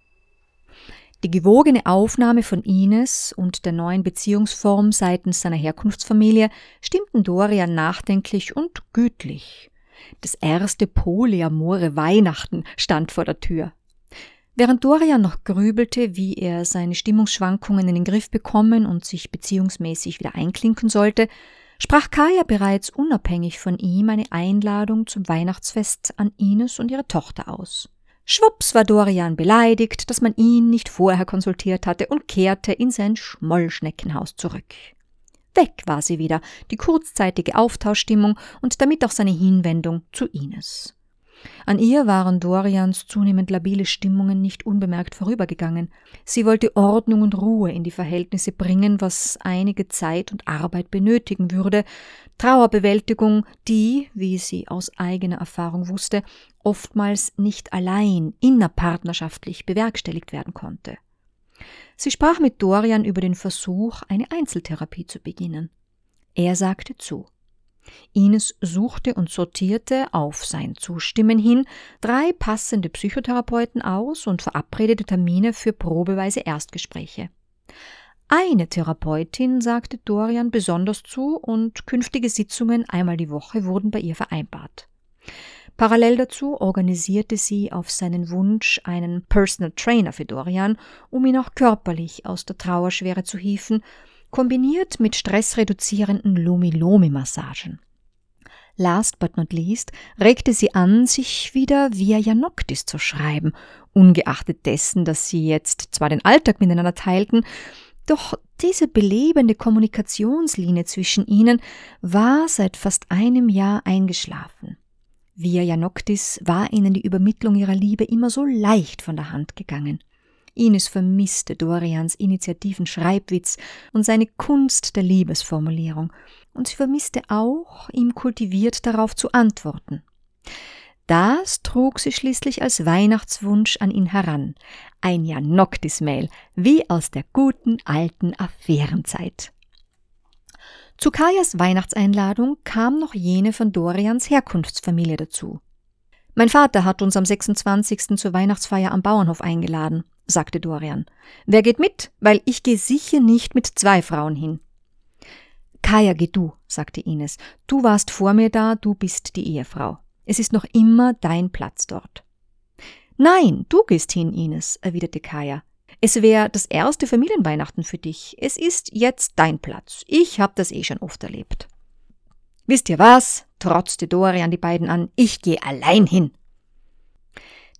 die gewogene Aufnahme von Ines und der neuen Beziehungsform seitens seiner Herkunftsfamilie stimmten Dorian nachdenklich und gütlich. Das erste polyamore Weihnachten stand vor der Tür. Während Dorian noch grübelte, wie er seine Stimmungsschwankungen in den Griff bekommen und sich beziehungsmäßig wieder einklinken sollte, sprach Kaya bereits unabhängig von ihm eine Einladung zum Weihnachtsfest an Ines und ihre Tochter aus. Schwupps war Dorian beleidigt, dass man ihn nicht vorher konsultiert hatte und kehrte in sein Schmollschneckenhaus zurück. Weg war sie wieder, die kurzzeitige Austauschstimmung und damit auch seine Hinwendung zu Ines. An ihr waren Dorians zunehmend labile Stimmungen nicht unbemerkt vorübergegangen. Sie wollte Ordnung und Ruhe in die Verhältnisse bringen, was einige Zeit und Arbeit benötigen würde, Trauerbewältigung, die, wie sie aus eigener Erfahrung wusste, oftmals nicht allein innerpartnerschaftlich bewerkstelligt werden konnte. Sie sprach mit Dorian über den Versuch, eine Einzeltherapie zu beginnen. Er sagte zu. Ines suchte und sortierte auf sein Zustimmen hin drei passende Psychotherapeuten aus und verabredete Termine für probeweise Erstgespräche. Eine Therapeutin sagte Dorian besonders zu und künftige Sitzungen einmal die Woche wurden bei ihr vereinbart. Parallel dazu organisierte sie auf seinen Wunsch einen Personal Trainer für Dorian, um ihn auch körperlich aus der Trauerschwere zu hieven kombiniert mit stressreduzierenden Lomi-Lomi-Massagen. Last but not least regte sie an, sich wieder via Janoctis zu schreiben, ungeachtet dessen, dass sie jetzt zwar den Alltag miteinander teilten, doch diese belebende Kommunikationslinie zwischen ihnen war seit fast einem Jahr eingeschlafen. Via Janoctis war ihnen die Übermittlung ihrer Liebe immer so leicht von der Hand gegangen. Ines vermisste Dorians initiativen Schreibwitz und seine Kunst der Liebesformulierung, und sie vermisste auch, ihm kultiviert darauf zu antworten. Das trug sie schließlich als Weihnachtswunsch an ihn heran, ein Janoktis-Mail, wie aus der guten alten Affärenzeit. Zu Kajas Weihnachtseinladung kam noch jene von Dorians Herkunftsfamilie dazu. Mein Vater hat uns am 26. zur Weihnachtsfeier am Bauernhof eingeladen sagte Dorian. Wer geht mit? Weil ich gehe sicher nicht mit zwei Frauen hin. Kaya, geh du, sagte Ines. Du warst vor mir da, du bist die Ehefrau. Es ist noch immer dein Platz dort. Nein, du gehst hin, Ines, erwiderte Kaya. Es wäre das erste Familienweihnachten für dich. Es ist jetzt dein Platz. Ich hab das eh schon oft erlebt. Wisst ihr was? trotzte Dorian die beiden an. Ich gehe allein hin.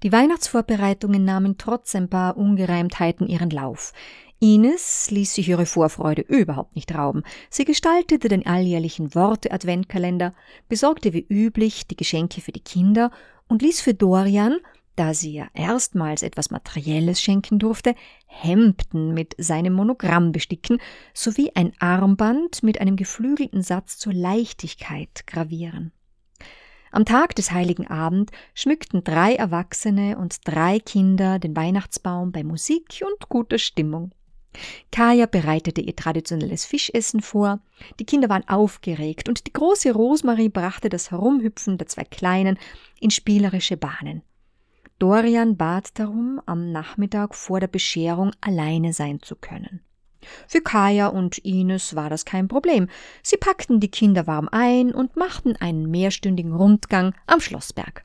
Die Weihnachtsvorbereitungen nahmen trotz ein paar Ungereimtheiten ihren Lauf. Ines ließ sich ihre Vorfreude überhaupt nicht rauben. Sie gestaltete den alljährlichen Worte-Adventkalender, besorgte wie üblich die Geschenke für die Kinder und ließ für Dorian, da sie ja erstmals etwas Materielles schenken durfte, Hemden mit seinem Monogramm besticken sowie ein Armband mit einem geflügelten Satz zur Leichtigkeit gravieren. Am Tag des heiligen Abend schmückten drei Erwachsene und drei Kinder den Weihnachtsbaum bei Musik und guter Stimmung. Kaya bereitete ihr traditionelles Fischessen vor, die Kinder waren aufgeregt und die große Rosmarie brachte das Herumhüpfen der zwei Kleinen in spielerische Bahnen. Dorian bat darum, am Nachmittag vor der Bescherung alleine sein zu können. Für Kaya und Ines war das kein Problem. Sie packten die Kinder warm ein und machten einen mehrstündigen Rundgang am Schlossberg.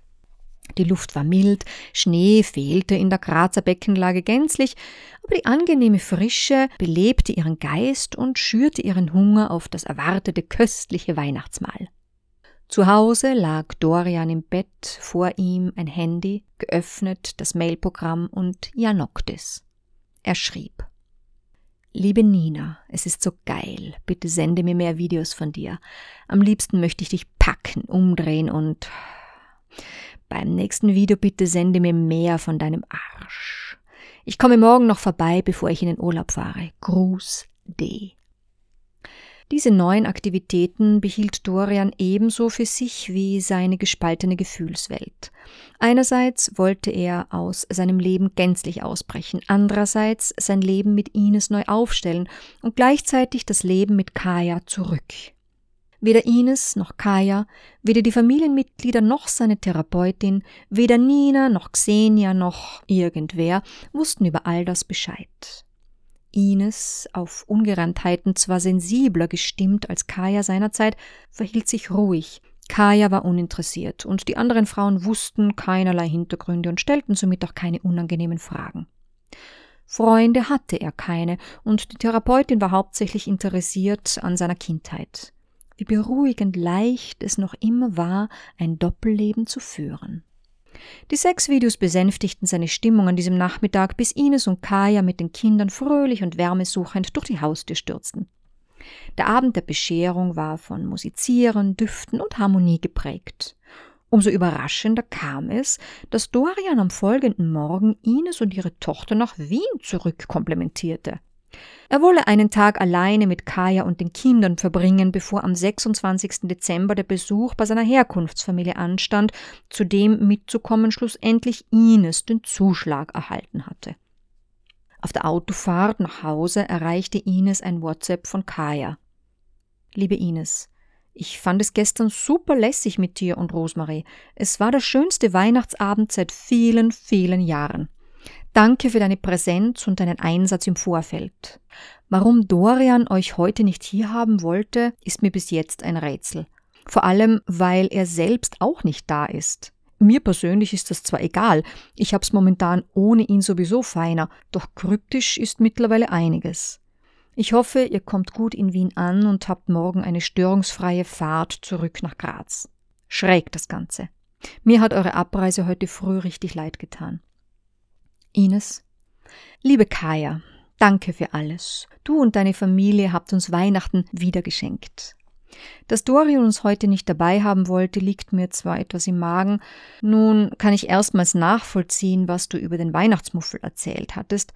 Die Luft war mild, Schnee fehlte in der Grazer Beckenlage gänzlich, aber die angenehme Frische belebte ihren Geist und schürte ihren Hunger auf das erwartete köstliche Weihnachtsmahl. Zu Hause lag Dorian im Bett, vor ihm ein Handy, geöffnet, das Mailprogramm und Janoktis. Er schrieb. Liebe Nina, es ist so geil. Bitte sende mir mehr Videos von dir. Am liebsten möchte ich dich packen, umdrehen und beim nächsten Video bitte sende mir mehr von deinem Arsch. Ich komme morgen noch vorbei, bevor ich in den Urlaub fahre. Gruß D. Diese neuen Aktivitäten behielt Dorian ebenso für sich wie seine gespaltene Gefühlswelt. Einerseits wollte er aus seinem Leben gänzlich ausbrechen, andererseits sein Leben mit Ines neu aufstellen und gleichzeitig das Leben mit Kaya zurück. Weder Ines noch Kaya, weder die Familienmitglieder noch seine Therapeutin, weder Nina noch Xenia noch irgendwer wussten über all das Bescheid. Ines, auf Ungereimtheiten zwar sensibler gestimmt als Kaya seinerzeit, verhielt sich ruhig. Kaya war uninteressiert und die anderen Frauen wussten keinerlei Hintergründe und stellten somit auch keine unangenehmen Fragen. Freunde hatte er keine und die Therapeutin war hauptsächlich interessiert an seiner Kindheit. Wie beruhigend leicht es noch immer war, ein Doppelleben zu führen. Die Sexvideos besänftigten seine Stimmung an diesem Nachmittag, bis Ines und Kaya mit den Kindern fröhlich und wärmesuchend durch die Haustür stürzten. Der Abend der Bescherung war von Musizieren, Düften und Harmonie geprägt. Umso überraschender kam es, dass Dorian am folgenden Morgen Ines und ihre Tochter nach Wien zurückkomplementierte. Er wolle einen Tag alleine mit Kaya und den Kindern verbringen, bevor am 26. Dezember der Besuch bei seiner Herkunftsfamilie anstand, zu dem mitzukommen schlussendlich Ines den Zuschlag erhalten hatte. Auf der Autofahrt nach Hause erreichte Ines ein WhatsApp von Kaya. Liebe Ines, ich fand es gestern super lässig mit dir und Rosemarie. Es war der schönste Weihnachtsabend seit vielen, vielen Jahren. Danke für deine Präsenz und deinen Einsatz im Vorfeld. Warum Dorian euch heute nicht hier haben wollte, ist mir bis jetzt ein Rätsel. Vor allem, weil er selbst auch nicht da ist. Mir persönlich ist das zwar egal, ich hab's momentan ohne ihn sowieso feiner, doch kryptisch ist mittlerweile einiges. Ich hoffe, ihr kommt gut in Wien an und habt morgen eine störungsfreie Fahrt zurück nach Graz. Schräg das Ganze. Mir hat eure Abreise heute früh richtig leid getan. Ines. Liebe Kaya, danke für alles. Du und deine Familie habt uns Weihnachten wieder geschenkt. Dass Dorian uns heute nicht dabei haben wollte, liegt mir zwar etwas im Magen. Nun kann ich erstmals nachvollziehen, was du über den Weihnachtsmuffel erzählt hattest,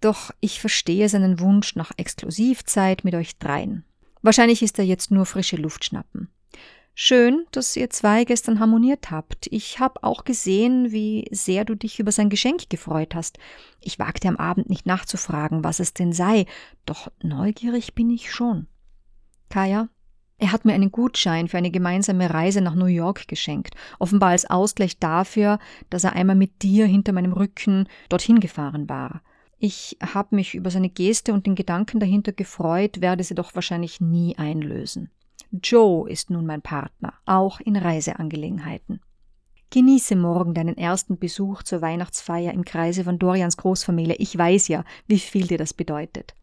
doch ich verstehe seinen Wunsch nach Exklusivzeit mit euch dreien. Wahrscheinlich ist er jetzt nur frische Luft schnappen. Schön, dass ihr zwei gestern harmoniert habt. Ich habe auch gesehen, wie sehr du dich über sein Geschenk gefreut hast. Ich wagte am Abend nicht nachzufragen, was es denn sei, doch neugierig bin ich schon. Kaya, er hat mir einen Gutschein für eine gemeinsame Reise nach New York geschenkt, offenbar als Ausgleich dafür, dass er einmal mit dir hinter meinem Rücken dorthin gefahren war. Ich habe mich über seine Geste und den Gedanken dahinter gefreut, werde sie doch wahrscheinlich nie einlösen. Joe ist nun mein Partner, auch in Reiseangelegenheiten. Genieße morgen deinen ersten Besuch zur Weihnachtsfeier im Kreise von Dorians Großfamilie. Ich weiß ja, wie viel dir das bedeutet.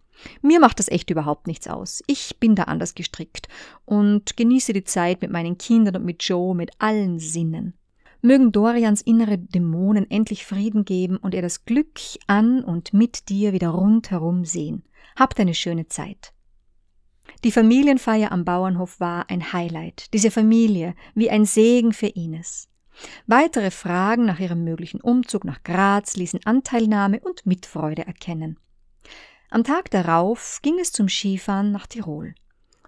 Mir macht das echt überhaupt nichts aus. Ich bin da anders gestrickt und genieße die Zeit mit meinen Kindern und mit Joe mit allen Sinnen. Mögen Dorians innere Dämonen endlich Frieden geben und er das Glück an und mit dir wieder rundherum sehen. Habt eine schöne Zeit. Die Familienfeier am Bauernhof war ein Highlight. Diese Familie wie ein Segen für Ines. Weitere Fragen nach ihrem möglichen Umzug nach Graz ließen Anteilnahme und Mitfreude erkennen. Am Tag darauf ging es zum Skifahren nach Tirol.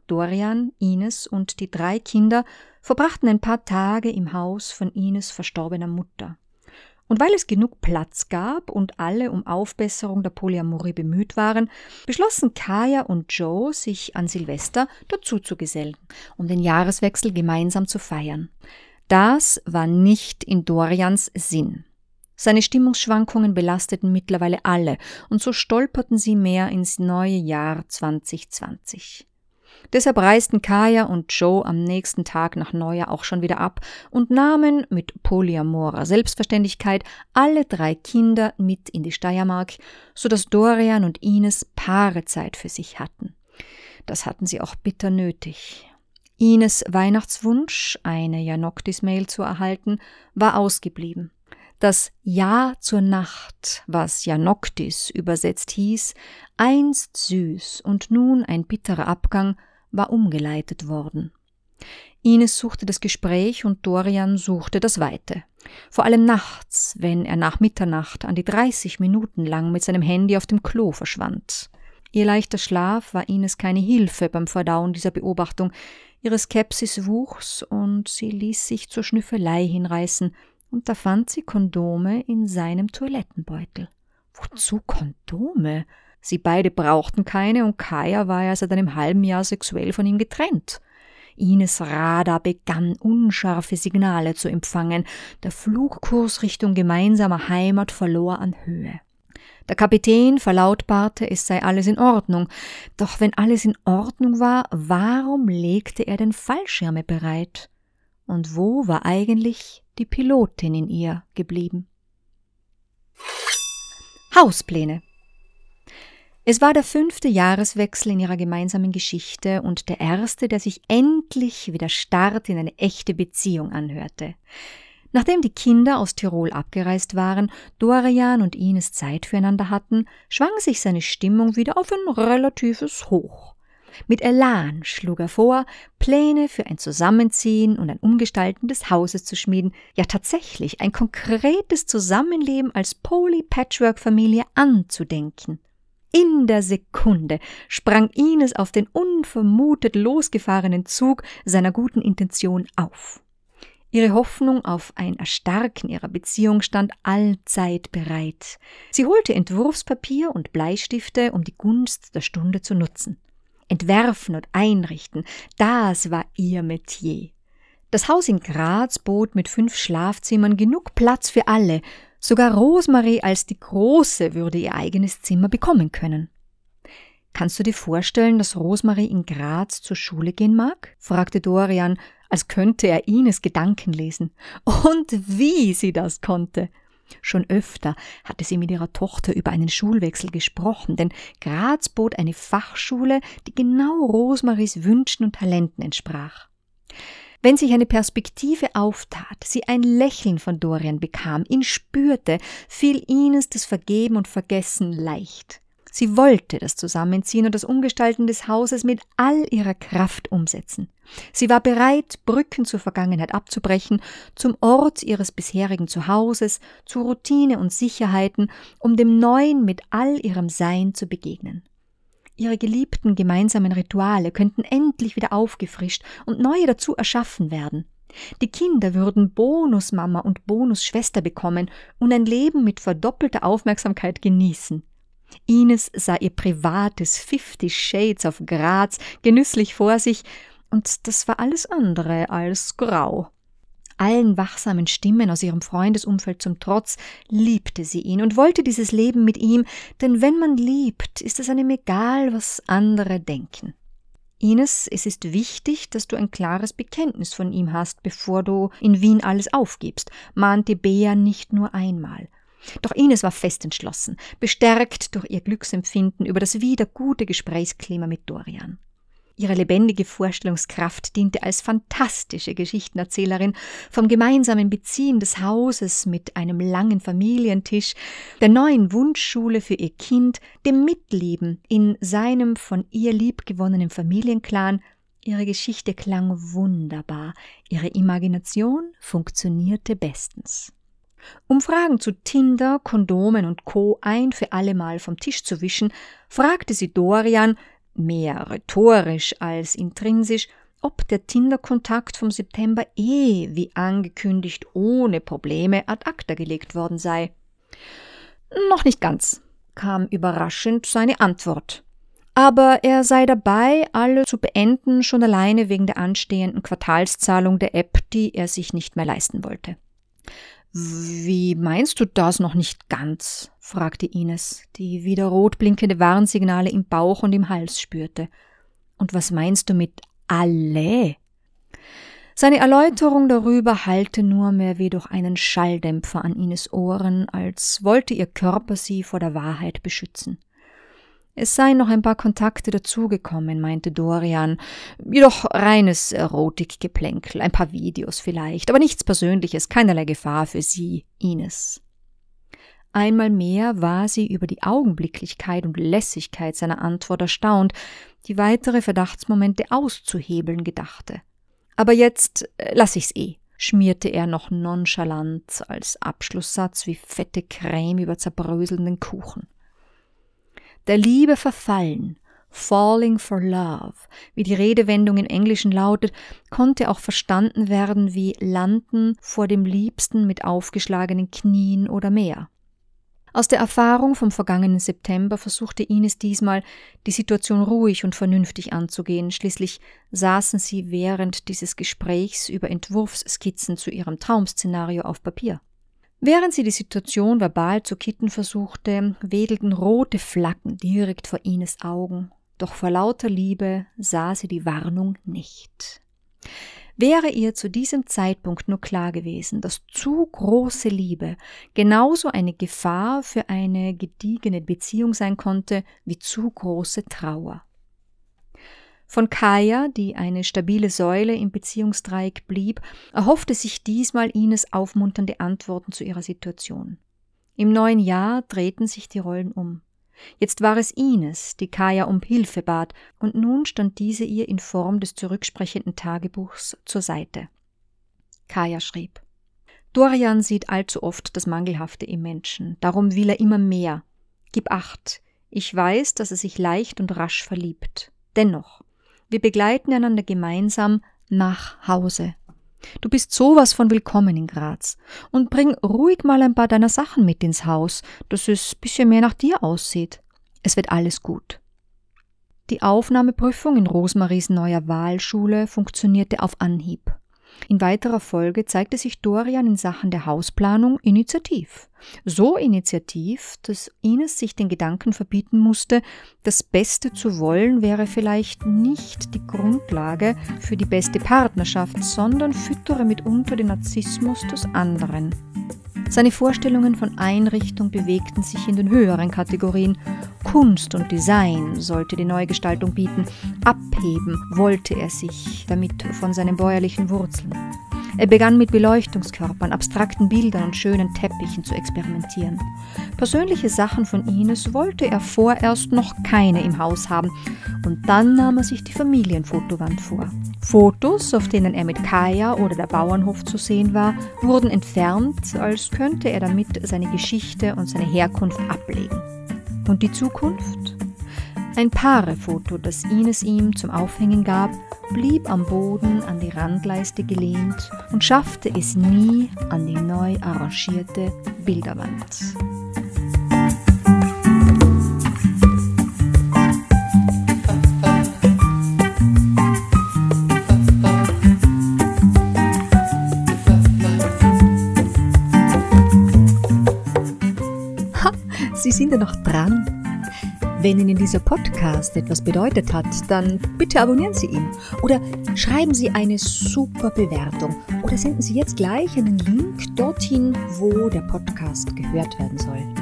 Dorian, Ines und die drei Kinder verbrachten ein paar Tage im Haus von Ines verstorbener Mutter. Und weil es genug Platz gab und alle um Aufbesserung der Polyamorie bemüht waren, beschlossen Kaya und Joe, sich an Silvester dazu zu gesellen, um den Jahreswechsel gemeinsam zu feiern. Das war nicht in Dorians Sinn. Seine Stimmungsschwankungen belasteten mittlerweile alle, und so stolperten sie mehr ins neue Jahr 2020. Deshalb reisten Kaya und Joe am nächsten Tag nach Neujahr auch schon wieder ab und nahmen mit polyamorer Selbstverständlichkeit alle drei Kinder mit in die Steiermark, so dass Dorian und Ines Paarezeit für sich hatten. Das hatten sie auch bitter nötig. Ines Weihnachtswunsch, eine Janoktis-Mail zu erhalten, war ausgeblieben. Das Ja zur Nacht, was Janoktis übersetzt hieß, einst süß und nun ein bitterer Abgang, war umgeleitet worden. Ines suchte das Gespräch und Dorian suchte das Weite. Vor allem nachts, wenn er nach Mitternacht an die 30 Minuten lang mit seinem Handy auf dem Klo verschwand. Ihr leichter Schlaf war Ines keine Hilfe beim Verdauen dieser Beobachtung. Ihre Skepsis wuchs und sie ließ sich zur Schnüffelei hinreißen, und da fand sie Kondome in seinem Toilettenbeutel. Wozu Kondome? Sie beide brauchten keine und Kaya war ja seit einem halben Jahr sexuell von ihm getrennt. Ines Radar begann unscharfe Signale zu empfangen. Der Flugkurs Richtung gemeinsamer Heimat verlor an Höhe. Der Kapitän verlautbarte, es sei alles in Ordnung. Doch wenn alles in Ordnung war, warum legte er denn Fallschirme bereit? Und wo war eigentlich die Pilotin in ihr geblieben? Hauspläne. Es war der fünfte Jahreswechsel in ihrer gemeinsamen Geschichte und der erste, der sich endlich wie der Start in eine echte Beziehung anhörte. Nachdem die Kinder aus Tirol abgereist waren, Dorian und Ines Zeit füreinander hatten, schwang sich seine Stimmung wieder auf ein relatives Hoch. Mit Elan schlug er vor, Pläne für ein Zusammenziehen und ein Umgestalten des Hauses zu schmieden, ja tatsächlich ein konkretes Zusammenleben als Poly-Patchwork-Familie anzudenken. In der Sekunde sprang Ines auf den unvermutet losgefahrenen Zug seiner guten Intention auf. Ihre Hoffnung auf ein Erstarken ihrer Beziehung stand allzeit bereit. Sie holte Entwurfspapier und Bleistifte, um die Gunst der Stunde zu nutzen. Entwerfen und einrichten, das war ihr Metier. Das Haus in Graz bot mit fünf Schlafzimmern genug Platz für alle, sogar Rosemarie als die Große würde ihr eigenes Zimmer bekommen können. Kannst du dir vorstellen, dass Rosemarie in Graz zur Schule gehen mag? fragte Dorian, als könnte er Ines Gedanken lesen. Und wie sie das konnte. Schon öfter hatte sie mit ihrer Tochter über einen Schulwechsel gesprochen, denn Graz bot eine Fachschule, die genau Rosemaries Wünschen und Talenten entsprach. Wenn sich eine Perspektive auftat, sie ein Lächeln von Dorian bekam, ihn spürte, fiel Ines das Vergeben und Vergessen leicht. Sie wollte das Zusammenziehen und das Umgestalten des Hauses mit all ihrer Kraft umsetzen. Sie war bereit, Brücken zur Vergangenheit abzubrechen, zum Ort ihres bisherigen Zuhauses, zu Routine und Sicherheiten, um dem Neuen mit all ihrem Sein zu begegnen. Ihre geliebten gemeinsamen Rituale könnten endlich wieder aufgefrischt und neue dazu erschaffen werden. Die Kinder würden Bonusmama und Bonusschwester bekommen und ein Leben mit verdoppelter Aufmerksamkeit genießen. Ines sah ihr privates Fifty Shades of Graz genüsslich vor sich, und das war alles andere als grau. Allen wachsamen Stimmen aus ihrem Freundesumfeld zum Trotz liebte sie ihn und wollte dieses Leben mit ihm, denn wenn man liebt, ist es einem egal, was andere denken. Ines, es ist wichtig, dass du ein klares Bekenntnis von ihm hast, bevor du in Wien alles aufgibst, mahnte Bea nicht nur einmal. Doch Ines war fest entschlossen, bestärkt durch ihr Glücksempfinden über das wieder gute Gesprächsklima mit Dorian. Ihre lebendige Vorstellungskraft diente als fantastische Geschichtenerzählerin vom gemeinsamen Beziehen des Hauses mit einem langen Familientisch, der neuen Wunschschule für ihr Kind, dem Mitleben in seinem von ihr liebgewonnenen Familienclan. Ihre Geschichte klang wunderbar, ihre Imagination funktionierte bestens. Um Fragen zu Tinder, Kondomen und Co. ein für allemal vom Tisch zu wischen, fragte sie Dorian, mehr rhetorisch als intrinsisch, ob der Tinder-Kontakt vom September eh, wie angekündigt, ohne Probleme ad acta gelegt worden sei. Noch nicht ganz, kam überraschend seine Antwort. Aber er sei dabei, alle zu beenden, schon alleine wegen der anstehenden Quartalszahlung der App, die er sich nicht mehr leisten wollte. Wie meinst du das noch nicht ganz? fragte Ines, die wieder rot blinkende Warnsignale im Bauch und im Hals spürte. Und was meinst du mit alle? Seine Erläuterung darüber hallte nur mehr wie durch einen Schalldämpfer an Ines Ohren, als wollte ihr Körper sie vor der Wahrheit beschützen. Es seien noch ein paar Kontakte dazugekommen, meinte Dorian. Jedoch reines Erotikgeplänkel, ein paar Videos vielleicht, aber nichts Persönliches, keinerlei Gefahr für Sie, Ines. Einmal mehr war sie über die Augenblicklichkeit und Lässigkeit seiner Antwort erstaunt, die weitere Verdachtsmomente auszuhebeln gedachte. Aber jetzt äh, lass ich's eh, schmierte er noch nonchalant als Abschlusssatz wie fette Creme über zerbröselnden Kuchen der Liebe verfallen, falling for love, wie die Redewendung im Englischen lautet, konnte auch verstanden werden wie landen vor dem Liebsten mit aufgeschlagenen Knien oder mehr. Aus der Erfahrung vom vergangenen September versuchte Ines diesmal, die Situation ruhig und vernünftig anzugehen. Schließlich saßen sie während dieses Gesprächs über Entwurfsskizzen zu ihrem Traumszenario auf Papier. Während sie die Situation verbal zu kitten versuchte, wedelten rote Flaggen direkt vor Ines Augen, doch vor lauter Liebe sah sie die Warnung nicht. Wäre ihr zu diesem Zeitpunkt nur klar gewesen, dass zu große Liebe genauso eine Gefahr für eine gediegene Beziehung sein konnte wie zu große Trauer. Von Kaya, die eine stabile Säule im Beziehungsdreieck blieb, erhoffte sich diesmal Ines aufmunternde Antworten zu ihrer Situation. Im neuen Jahr drehten sich die Rollen um. Jetzt war es Ines, die Kaya um Hilfe bat, und nun stand diese ihr in Form des zurücksprechenden Tagebuchs zur Seite. Kaya schrieb Dorian sieht allzu oft das Mangelhafte im Menschen, darum will er immer mehr. Gib acht, ich weiß, dass er sich leicht und rasch verliebt. Dennoch, wir begleiten einander gemeinsam nach Hause. Du bist sowas von willkommen in Graz. Und bring ruhig mal ein paar deiner Sachen mit ins Haus, dass es bisschen mehr nach dir aussieht. Es wird alles gut. Die Aufnahmeprüfung in Rosmaries neuer Wahlschule funktionierte auf Anhieb. In weiterer Folge zeigte sich Dorian in Sachen der Hausplanung initiativ. So initiativ, dass Ines sich den Gedanken verbieten musste, das Beste zu wollen wäre vielleicht nicht die Grundlage für die beste Partnerschaft, sondern füttere mitunter den Narzissmus des anderen. Seine Vorstellungen von Einrichtung bewegten sich in den höheren Kategorien. Kunst und Design sollte die Neugestaltung bieten. Abheben wollte er sich damit von seinen bäuerlichen Wurzeln. Er begann mit Beleuchtungskörpern, abstrakten Bildern und schönen Teppichen zu experimentieren. Persönliche Sachen von Ines wollte er vorerst noch keine im Haus haben, und dann nahm er sich die Familienfotowand vor. Fotos, auf denen er mit Kaya oder der Bauernhof zu sehen war, wurden entfernt, als könnte er damit seine Geschichte und seine Herkunft ablegen. Und die Zukunft? Ein Paarefoto, das Ines ihm zum Aufhängen gab, blieb am Boden an die Randleiste gelehnt und schaffte es nie an die neu arrangierte Bilderwand. Sind ja noch dran. Wenn Ihnen dieser Podcast etwas bedeutet hat, dann bitte abonnieren Sie ihn oder schreiben Sie eine super Bewertung oder senden Sie jetzt gleich einen Link dorthin, wo der Podcast gehört werden soll.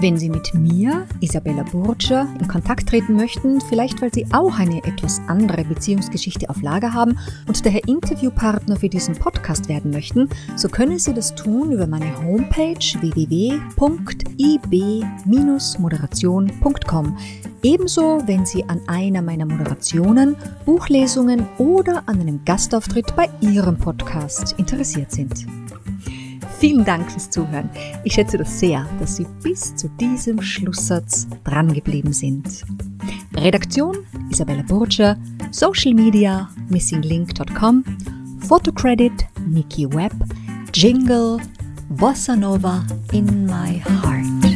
Wenn Sie mit mir, Isabella Burger, in Kontakt treten möchten, vielleicht weil Sie auch eine etwas andere Beziehungsgeschichte auf Lager haben und daher Interviewpartner für diesen Podcast werden möchten, so können Sie das tun über meine Homepage www.ib-moderation.com. Ebenso, wenn Sie an einer meiner Moderationen, Buchlesungen oder an einem Gastauftritt bei Ihrem Podcast interessiert sind. Vielen Dank fürs Zuhören. Ich schätze das sehr, dass Sie bis zu diesem Schlusssatz drangeblieben sind. Redaktion Isabella Burger, Social Media missinglink.com, Photocredit Nikki Webb, Jingle Bossa Nova in my heart.